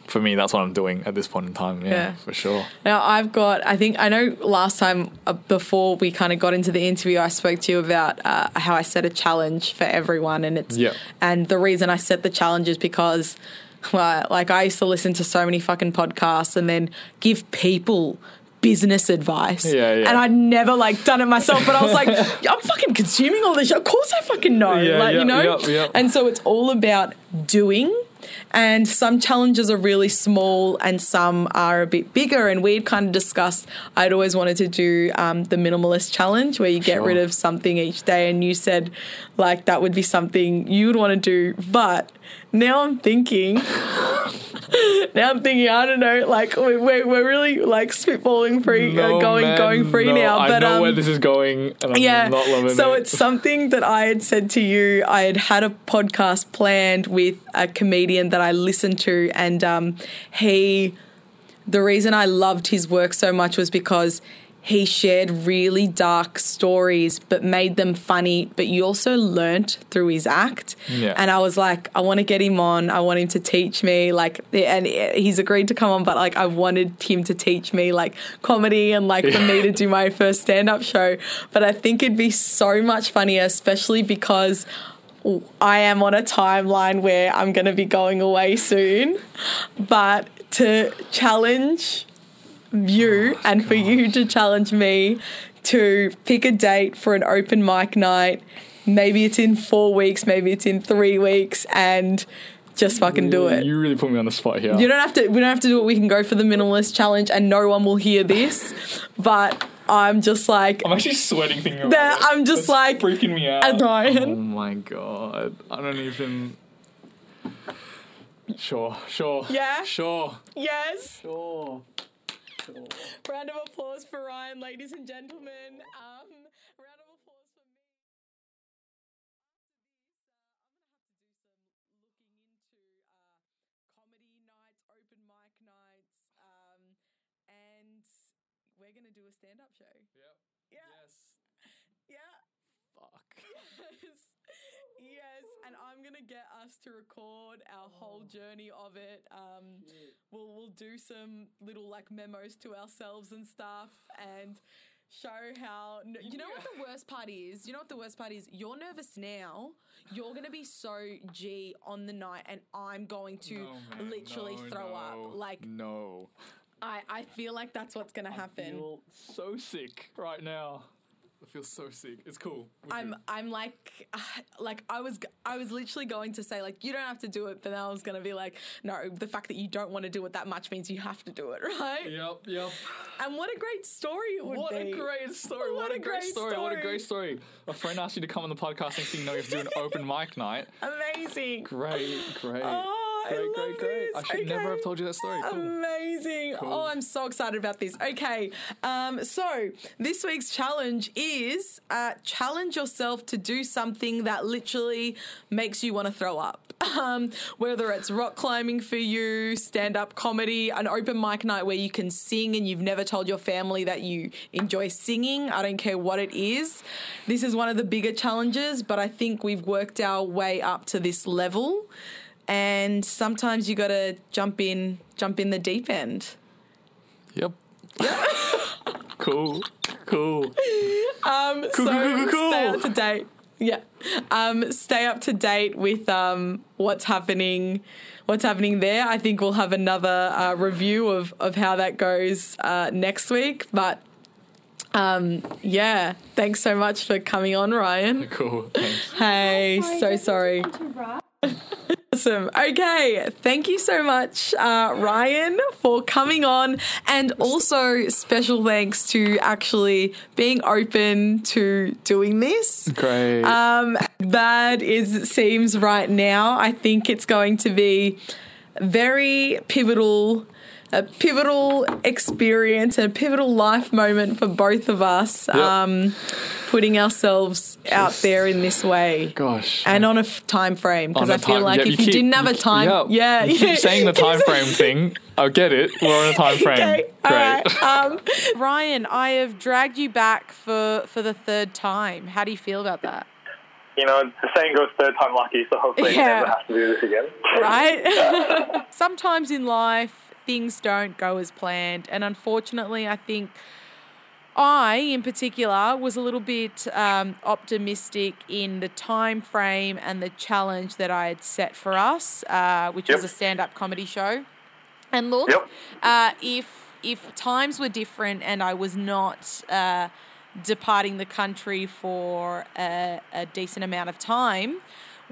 for me. That's what I'm doing at this point in time. Yeah, Yeah. for sure. Now I've got. I think I know. Last time uh, before we kind of got into the interview, I spoke to you about uh, how I set a challenge for everyone, and it's Yeah. and the reason I set the challenge is because, well, like I used to listen to so many fucking podcasts and then give people business advice. Yeah, yeah. And I'd never like done it myself, but I was like, *laughs* I'm fucking consuming all this shit. Of course I fucking know. Yeah, like, you know? yeah, yeah. And so it's all about doing. And some challenges are really small and some are a bit bigger. And we'd kind of discussed, I'd always wanted to do um, the minimalist challenge where you get Sure. rid of something each day. And you said, like, that would be something you would want to do. But now I'm thinking, *laughs* now I'm thinking, I don't know, like, we- we're, we're really like spitballing free, No, uh, going, man, going free no, now. I But, know um, where this is going, and I'm yeah. not loving so it. it's something that I had said to you. I had had a podcast planned with a comedian that I listened to, and um, he. The reason I loved his work so much was because he shared really dark stories, but made them funny. But you also learnt through his act, Yeah. and I was like, I want to get him on. I want him to teach me, like, and uh, he's agreed to come on. But like, I wanted him to teach me like comedy and like for me to do my first stand up show. But I think it'd be so much funnier, especially because. I am on a timeline where I'm going to be going away soon, but to challenge you oh, *laughs* and for you to challenge me to pick a date for an open mic night. Maybe it's in four weeks, maybe it's in three weeks, and just fucking do it. You really put me on the spot here. You don't have to. We don't have to do it. We can go for the minimalist challenge, and no one will hear this. *laughs* But I'm just like, I'm actually sweating thinking about That- it. I'm just That's like- freaking me out. and Oh my god. I don't even. Sure, sure. Yeah? Sure, Yes. sure. *laughs* Round of applause for Ryan, ladies and gentlemen. Um, round of applause for me. comedy nights, open mic nights, um, and we're gonna do a stand-up show. Yep. Yeah, Yes. yeah. Fuck. Yes. Yes, and I'm gonna get us to record our whole journey of it. Um, we'll we'll do some little like memos to ourselves and stuff, and show how. You know what the worst part is? You know what the worst part is? You're nervous now. You're gonna be so G on the night, and I'm going to No, man, literally no, throw no, up. Like no. I, I feel like that's what's gonna happen. feel so sick right now. I feel so sick. It's cool. We're I'm good. I'm like *sighs* like I was I was literally going to say like you don't have to do it, but then I was gonna be like no, the fact that you don't want to do it that much means you have to do it, *laughs* right? Yep, yep. And what a great story it would What be. a great story. What, a great, story. What a great story. A friend asked you to come on the podcast and thing, no, you have to do an open *laughs* mic night. Amazing. Great, great. Oh, I great, great, great. I this. should never have told you that story. Cool. Amazing. Oh, I'm so excited about this. Okay. Um, so, this week's challenge is uh, challenge yourself to do something that literally makes you want to throw up. *laughs* Um, whether it's rock climbing for you, stand up comedy, an open mic night where you can sing and you've never told your family that you enjoy singing. I don't care what it is. This is one of the bigger challenges, but I think we've worked our way up to this level and sometimes you got to jump in jump in the deep end Yep. *laughs* cool. Cool. um so cool, cool, cool. stay up to date yeah um stay up to date with um what's happening what's happening there i think we'll have another uh, review of of how that goes uh, next week but um yeah thanks so much for coming on ryan Cool. Thanks. hey so sorry *laughs* Awesome. Okay. Thank you so much, uh, Ryan, for coming on. And also, special thanks to actually being open to doing this. Great. Um, bad as it seems right now, I think it's going to be very pivotal. A pivotal experience, a pivotal life moment for both of us, um, putting ourselves out there in this way Gosh. and on a f- time frame because I feel time- like yeah, if you, keep- didn't have a keep- time, yeah, You keep *laughs* saying the time frame thing. I get it. We're on a time *laughs* frame. Okay, Great. right. *laughs* Um, Ryan, I have dragged you back for for the third time. How do you feel about that? You know, the saying goes third time lucky, so hopefully Yeah. you never have to do this again. Right? Sometimes in life things don't go as planned, and unfortunately, I think. I, in particular, was a little bit um, optimistic in the time frame and the challenge that I had set for us, uh, which was a stand-up comedy show. And look, Yep. uh, if if times were different and I was not uh, departing the country for a, a decent amount of time,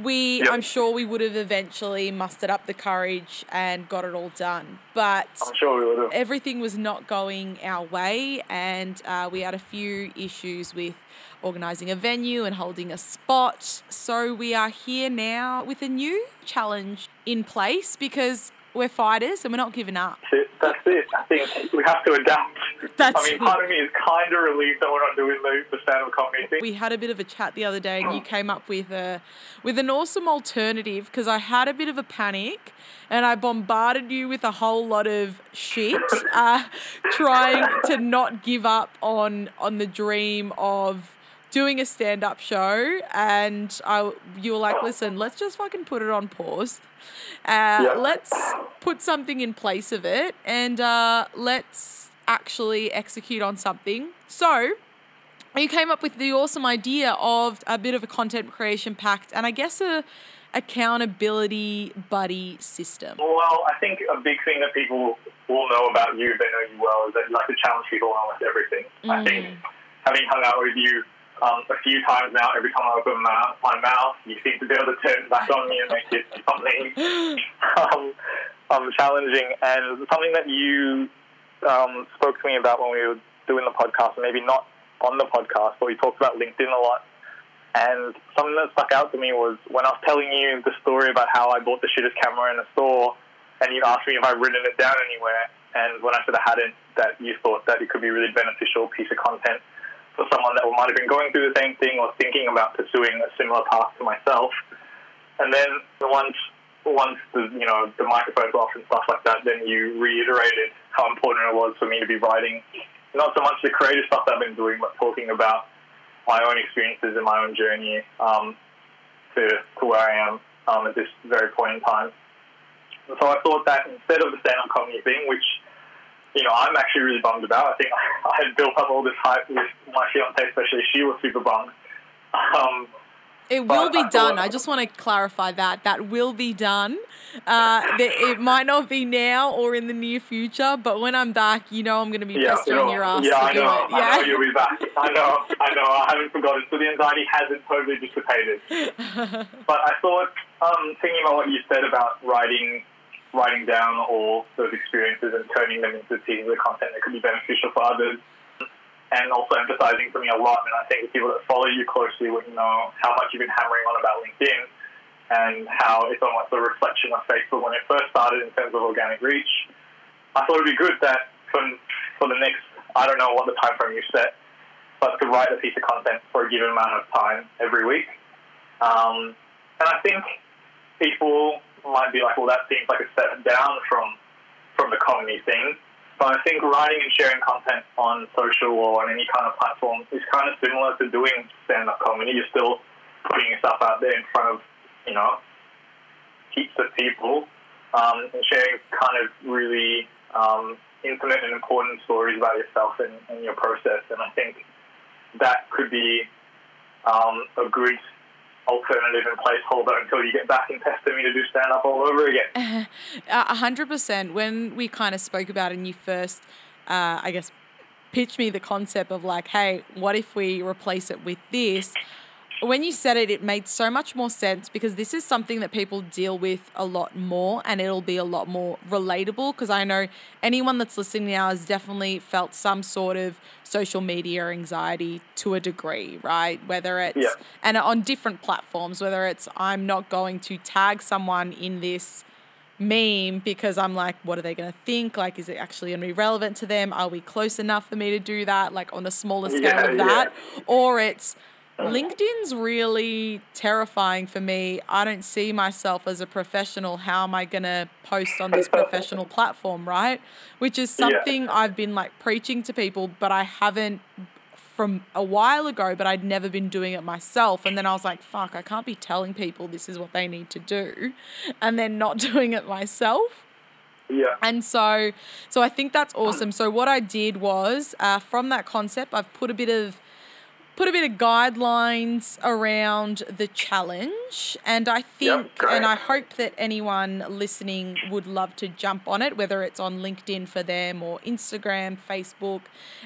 we Yep. I'm sure we would have eventually mustered up the courage and got it all done. But I'm sure we would have. everything was not going our way, and uh, we had a few issues with organising a venue and holding a spot. So we are here now with a new challenge in place because we're fighters and we're not giving up. That's it. I think we have to adapt. That's I mean, it. part of me is kind of relieved that we're not doing the, the stand-up comedy thing. We had a bit of a chat the other day, and you came up with a with an awesome alternative because I had a bit of a panic, and I bombarded you with a whole lot of shit, *laughs* uh, trying to not give up on on the dream of doing a stand up show, and I you were like, listen, let's just fucking put it on pause. Uh, Yeah. Let's put something in place of it, and uh, let's actually execute on something. So you came up with the awesome idea of a bit of a content creation pact and I guess a accountability buddy system. Well, I think a big thing that people will know about you, if they know you well, is that you like to challenge people on almost everything. I Mm. think having hung out with you um, a few times now, every time I open my, my mouth, you seem to be able to turn back on me and make it something *gasps* um, um, challenging and something that you um, spoke to me about when we were doing the podcast, maybe not on the podcast, but we talked about LinkedIn a lot. And something that stuck out to me was when I was telling you the story about how I bought the shittest camera in a store, and you asked me if I'd written it down anywhere. And when I said I hadn't, that you thought that it could be a really beneficial piece of content for someone that might have been going through the same thing or thinking about pursuing a similar path to myself. And then once once the you know the microphone's off and stuff like that, then you reiterated how important it was for me to be writing not so much the creative stuff that I've been doing, but talking about my own experiences and my own journey um, to to where I am um, at this very point in time. So I thought that instead of the stand-up comedy thing, which you know, I'm actually really bummed about. I think *laughs* I had built up all this hype with my fiance, especially. She was super bummed. Um, It will be I done. I just want to clarify that. That will be done. Uh, it might not be now or in the near future, but when I'm back, you know I'm going to be yeah, pestering you know, your ass yeah, I know. it. I know you'll be back. I know, I know. I haven't forgotten. So the anxiety hasn't totally dissipated. *laughs* but I thought, um, thinking about what you said about writing, writing down all those experiences and turning them into pieces of content that could be beneficial for others, and also emphasizing for me a lot. And I think the people that follow you closely would know how much you've been hammering on about LinkedIn and how it's almost a reflection of Facebook when it first started in terms of organic reach. I thought it'd be good that for, for the next, I don't know what the time frame you set, but to write a piece of content for a given amount of time every week. Um, and I think people might be like, well, that seems like a step down from from the comedy thing. But I think writing and sharing content on social or on any kind of platform is kind of similar to doing stand-up comedy. You're still putting yourself out there in front of, you know, heaps of people um, and sharing kind of really um, intimate and important stories about yourself and, and your process. And I think that could be um, a good alternative and placeholder until you get back in Pestamy to do stand up all over again. *laughs* A hundred percent. When we kind of spoke about it and you first, uh, I guess, pitched me the concept of like, hey, what if we replace it with this? When you said it, it made so much more sense because this is something that people deal with a lot more and it'll be a lot more relatable. Because I know anyone that's listening now has definitely felt some sort of social media anxiety to a degree, right? Whether it's, Yeah. and on different platforms, whether it's I'm not going to tag someone in this meme because I'm like, what are they going to think? Like, is it actually going to be relevant to them? Are we close enough for me to do that? Like, on a smaller scale Yeah, of yeah. that? Or it's LinkedIn's really terrifying for me. I don't see myself as a professional. How am I going to post on this professional platform, right? Which is Yeah. something I've been like preaching to people, but I haven't from a while ago, but I'd never been doing it myself. And then I was like, fuck, I can't be telling people this is what they need to do and then not *laughs* doing it myself. Yeah. And so, so I think that's awesome. So what I did was, uh, from that concept, I've put a bit of put a bit of guidelines around the challenge and i think great. and i hope that anyone listening would love to jump on it whether it's on linkedin for them or instagram facebook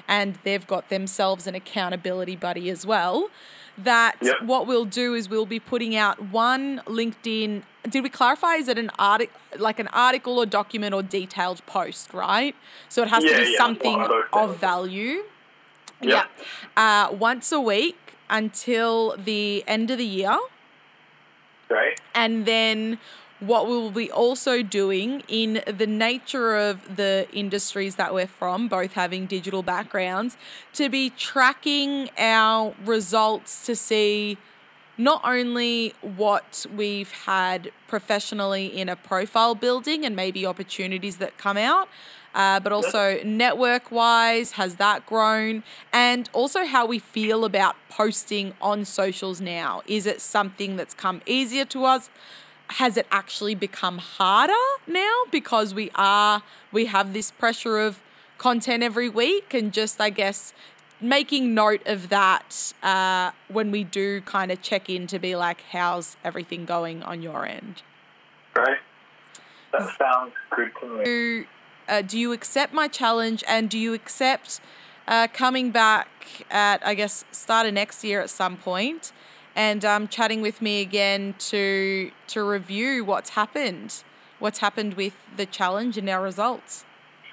and they've got themselves an accountability buddy as well that Yep. what we'll do is we'll be putting out one linkedin did we clarify is it an article like an article or document or detailed post right so it has Yeah, to be yeah, something of value Yeah. yeah. Uh, once a week until the end of the year. Great. And then what we will be also doing in the nature of the industries that we're from, both having digital backgrounds, to be tracking our results to see not only what we've had professionally in a profile building and maybe opportunities that come out, uh, but also network wise, has that grown? And also how we feel about posting on socials now. Is it something that's come easier to us? Has it actually become harder now because we are, we have this pressure of content every week and just, I guess, making note of that uh, when we do kind of check in to be like, how's everything going on your end? Great. That sounds good to me. Do, uh, do you accept my challenge and do you accept uh, coming back at, I guess, start of next year at some point and um, chatting with me again to to review what's happened, what's happened with the challenge and our results?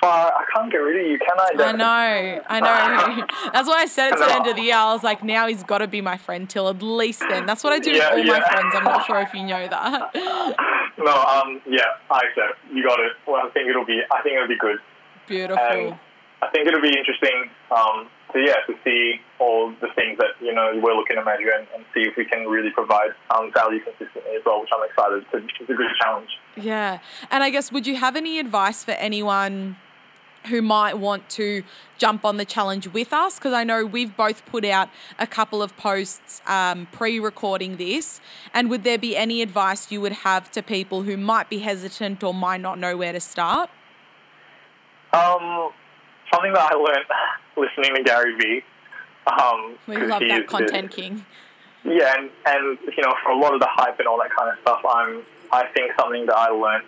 Uh, I can't get rid of you, can I? I know, I know. *laughs* That's why I said to the end of the year. I was like, now he's got to be my friend till at least then. That's what I do Yeah, with all my friends. I'm not sure if you know that. *laughs* No, um, yeah, I accept. You got it. Well, I think it'll be. I think it'll be good. Beautiful. And I think it'll be interesting um, to yeah to see all the things that you know we're looking to measure and, and see if we can really provide um, value consistently as well, which I'm excited. To, it's a good challenge. Yeah. And I guess, would you have any advice for anyone who might want to jump on the challenge with us? Because I know we've both put out a couple of posts um, pre recording this. And would there be any advice you would have to people who might be hesitant or might not know where to start? Um, something that I learned *laughs* listening to Gary Vee. Um, We love that content king. yeah, and, and you know, for a lot of the hype and all that kind of stuff, I'm I think something that I learned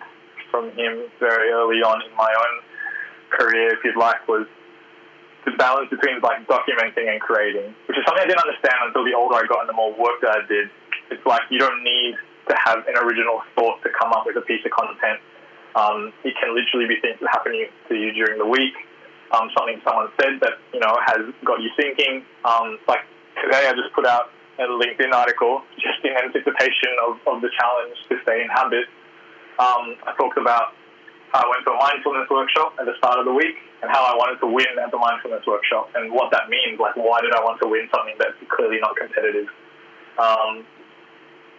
from him very early on in my own career, if you'd like, was the balance between like documenting and creating, which is something I didn't understand until the older I got and the more work that I did. It's like you don't need to have an original thought to come up with a piece of content. Um, it can literally be things that happen to you during the week, um, something someone said that you know has got you thinking. Um, like today, I just put out a LinkedIn article just in anticipation of, of the challenge to stay in habit. Um, I talked about I went to a mindfulness workshop at the start of the week and how I wanted to win at the mindfulness workshop and what that means. Like, why did I want to win something that's clearly not competitive? Um,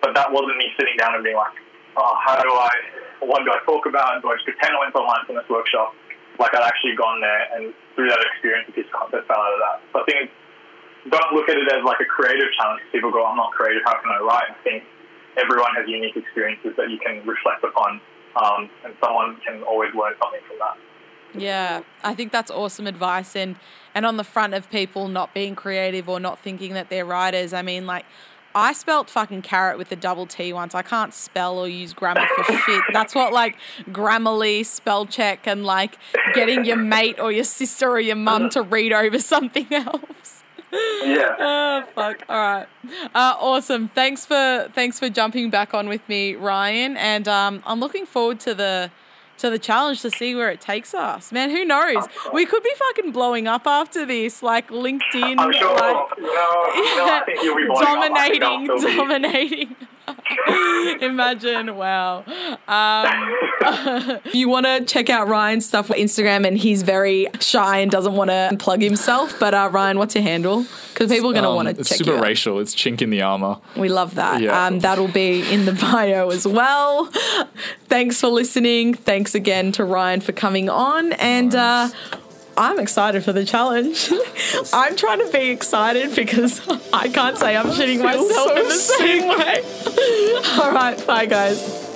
but that wasn't me sitting down and being like, oh, how do I, what do I talk about? Do I just pretend I went to a mindfulness workshop? Like, I'd actually gone there and through that experience, a piece of content fell out of that. So I think don't look at it as like a creative challenge. People go, I'm not creative, how can I write? I think everyone has unique experiences that you can reflect upon, um, and someone can always learn something from that. Yeah, I think that's awesome advice. And and on the front of people not being creative or not thinking that they're writers, I mean, like, I spelt fucking carrot with a double T once. I can't spell or use grammar for *laughs* shit. That's what like Grammarly, spell check, and like getting your mate or your sister or your mum to read over something *laughs* else. Yeah. *laughs* Oh fuck! All right, uh, awesome. Thanks for thanks for jumping back on with me, Ryan. And um, I'm looking forward to the to the challenge to see where it takes us. Man, who knows? We could be fucking blowing up after this, like LinkedIn, I'm sure. like you know, you I think you'll be blowing up. Dominating, I'll still be- dominating. Imagine, wow. Um, *laughs* you want to check out Ryan's stuff on Instagram, and he's very shy and doesn't want to plug himself. But uh, Ryan, what's your handle? Because people are going to Um, want to it's check super you out. racial. It's chink in the armor. We love that. Yeah. Um, that'll be in the bio as well. Thanks for listening. Thanks again to Ryan for coming on. And uh, I'm excited for the challenge. *laughs* I'm trying to be excited because I can't say I'm shitting myself in the same way. *laughs* All right. Bye, guys.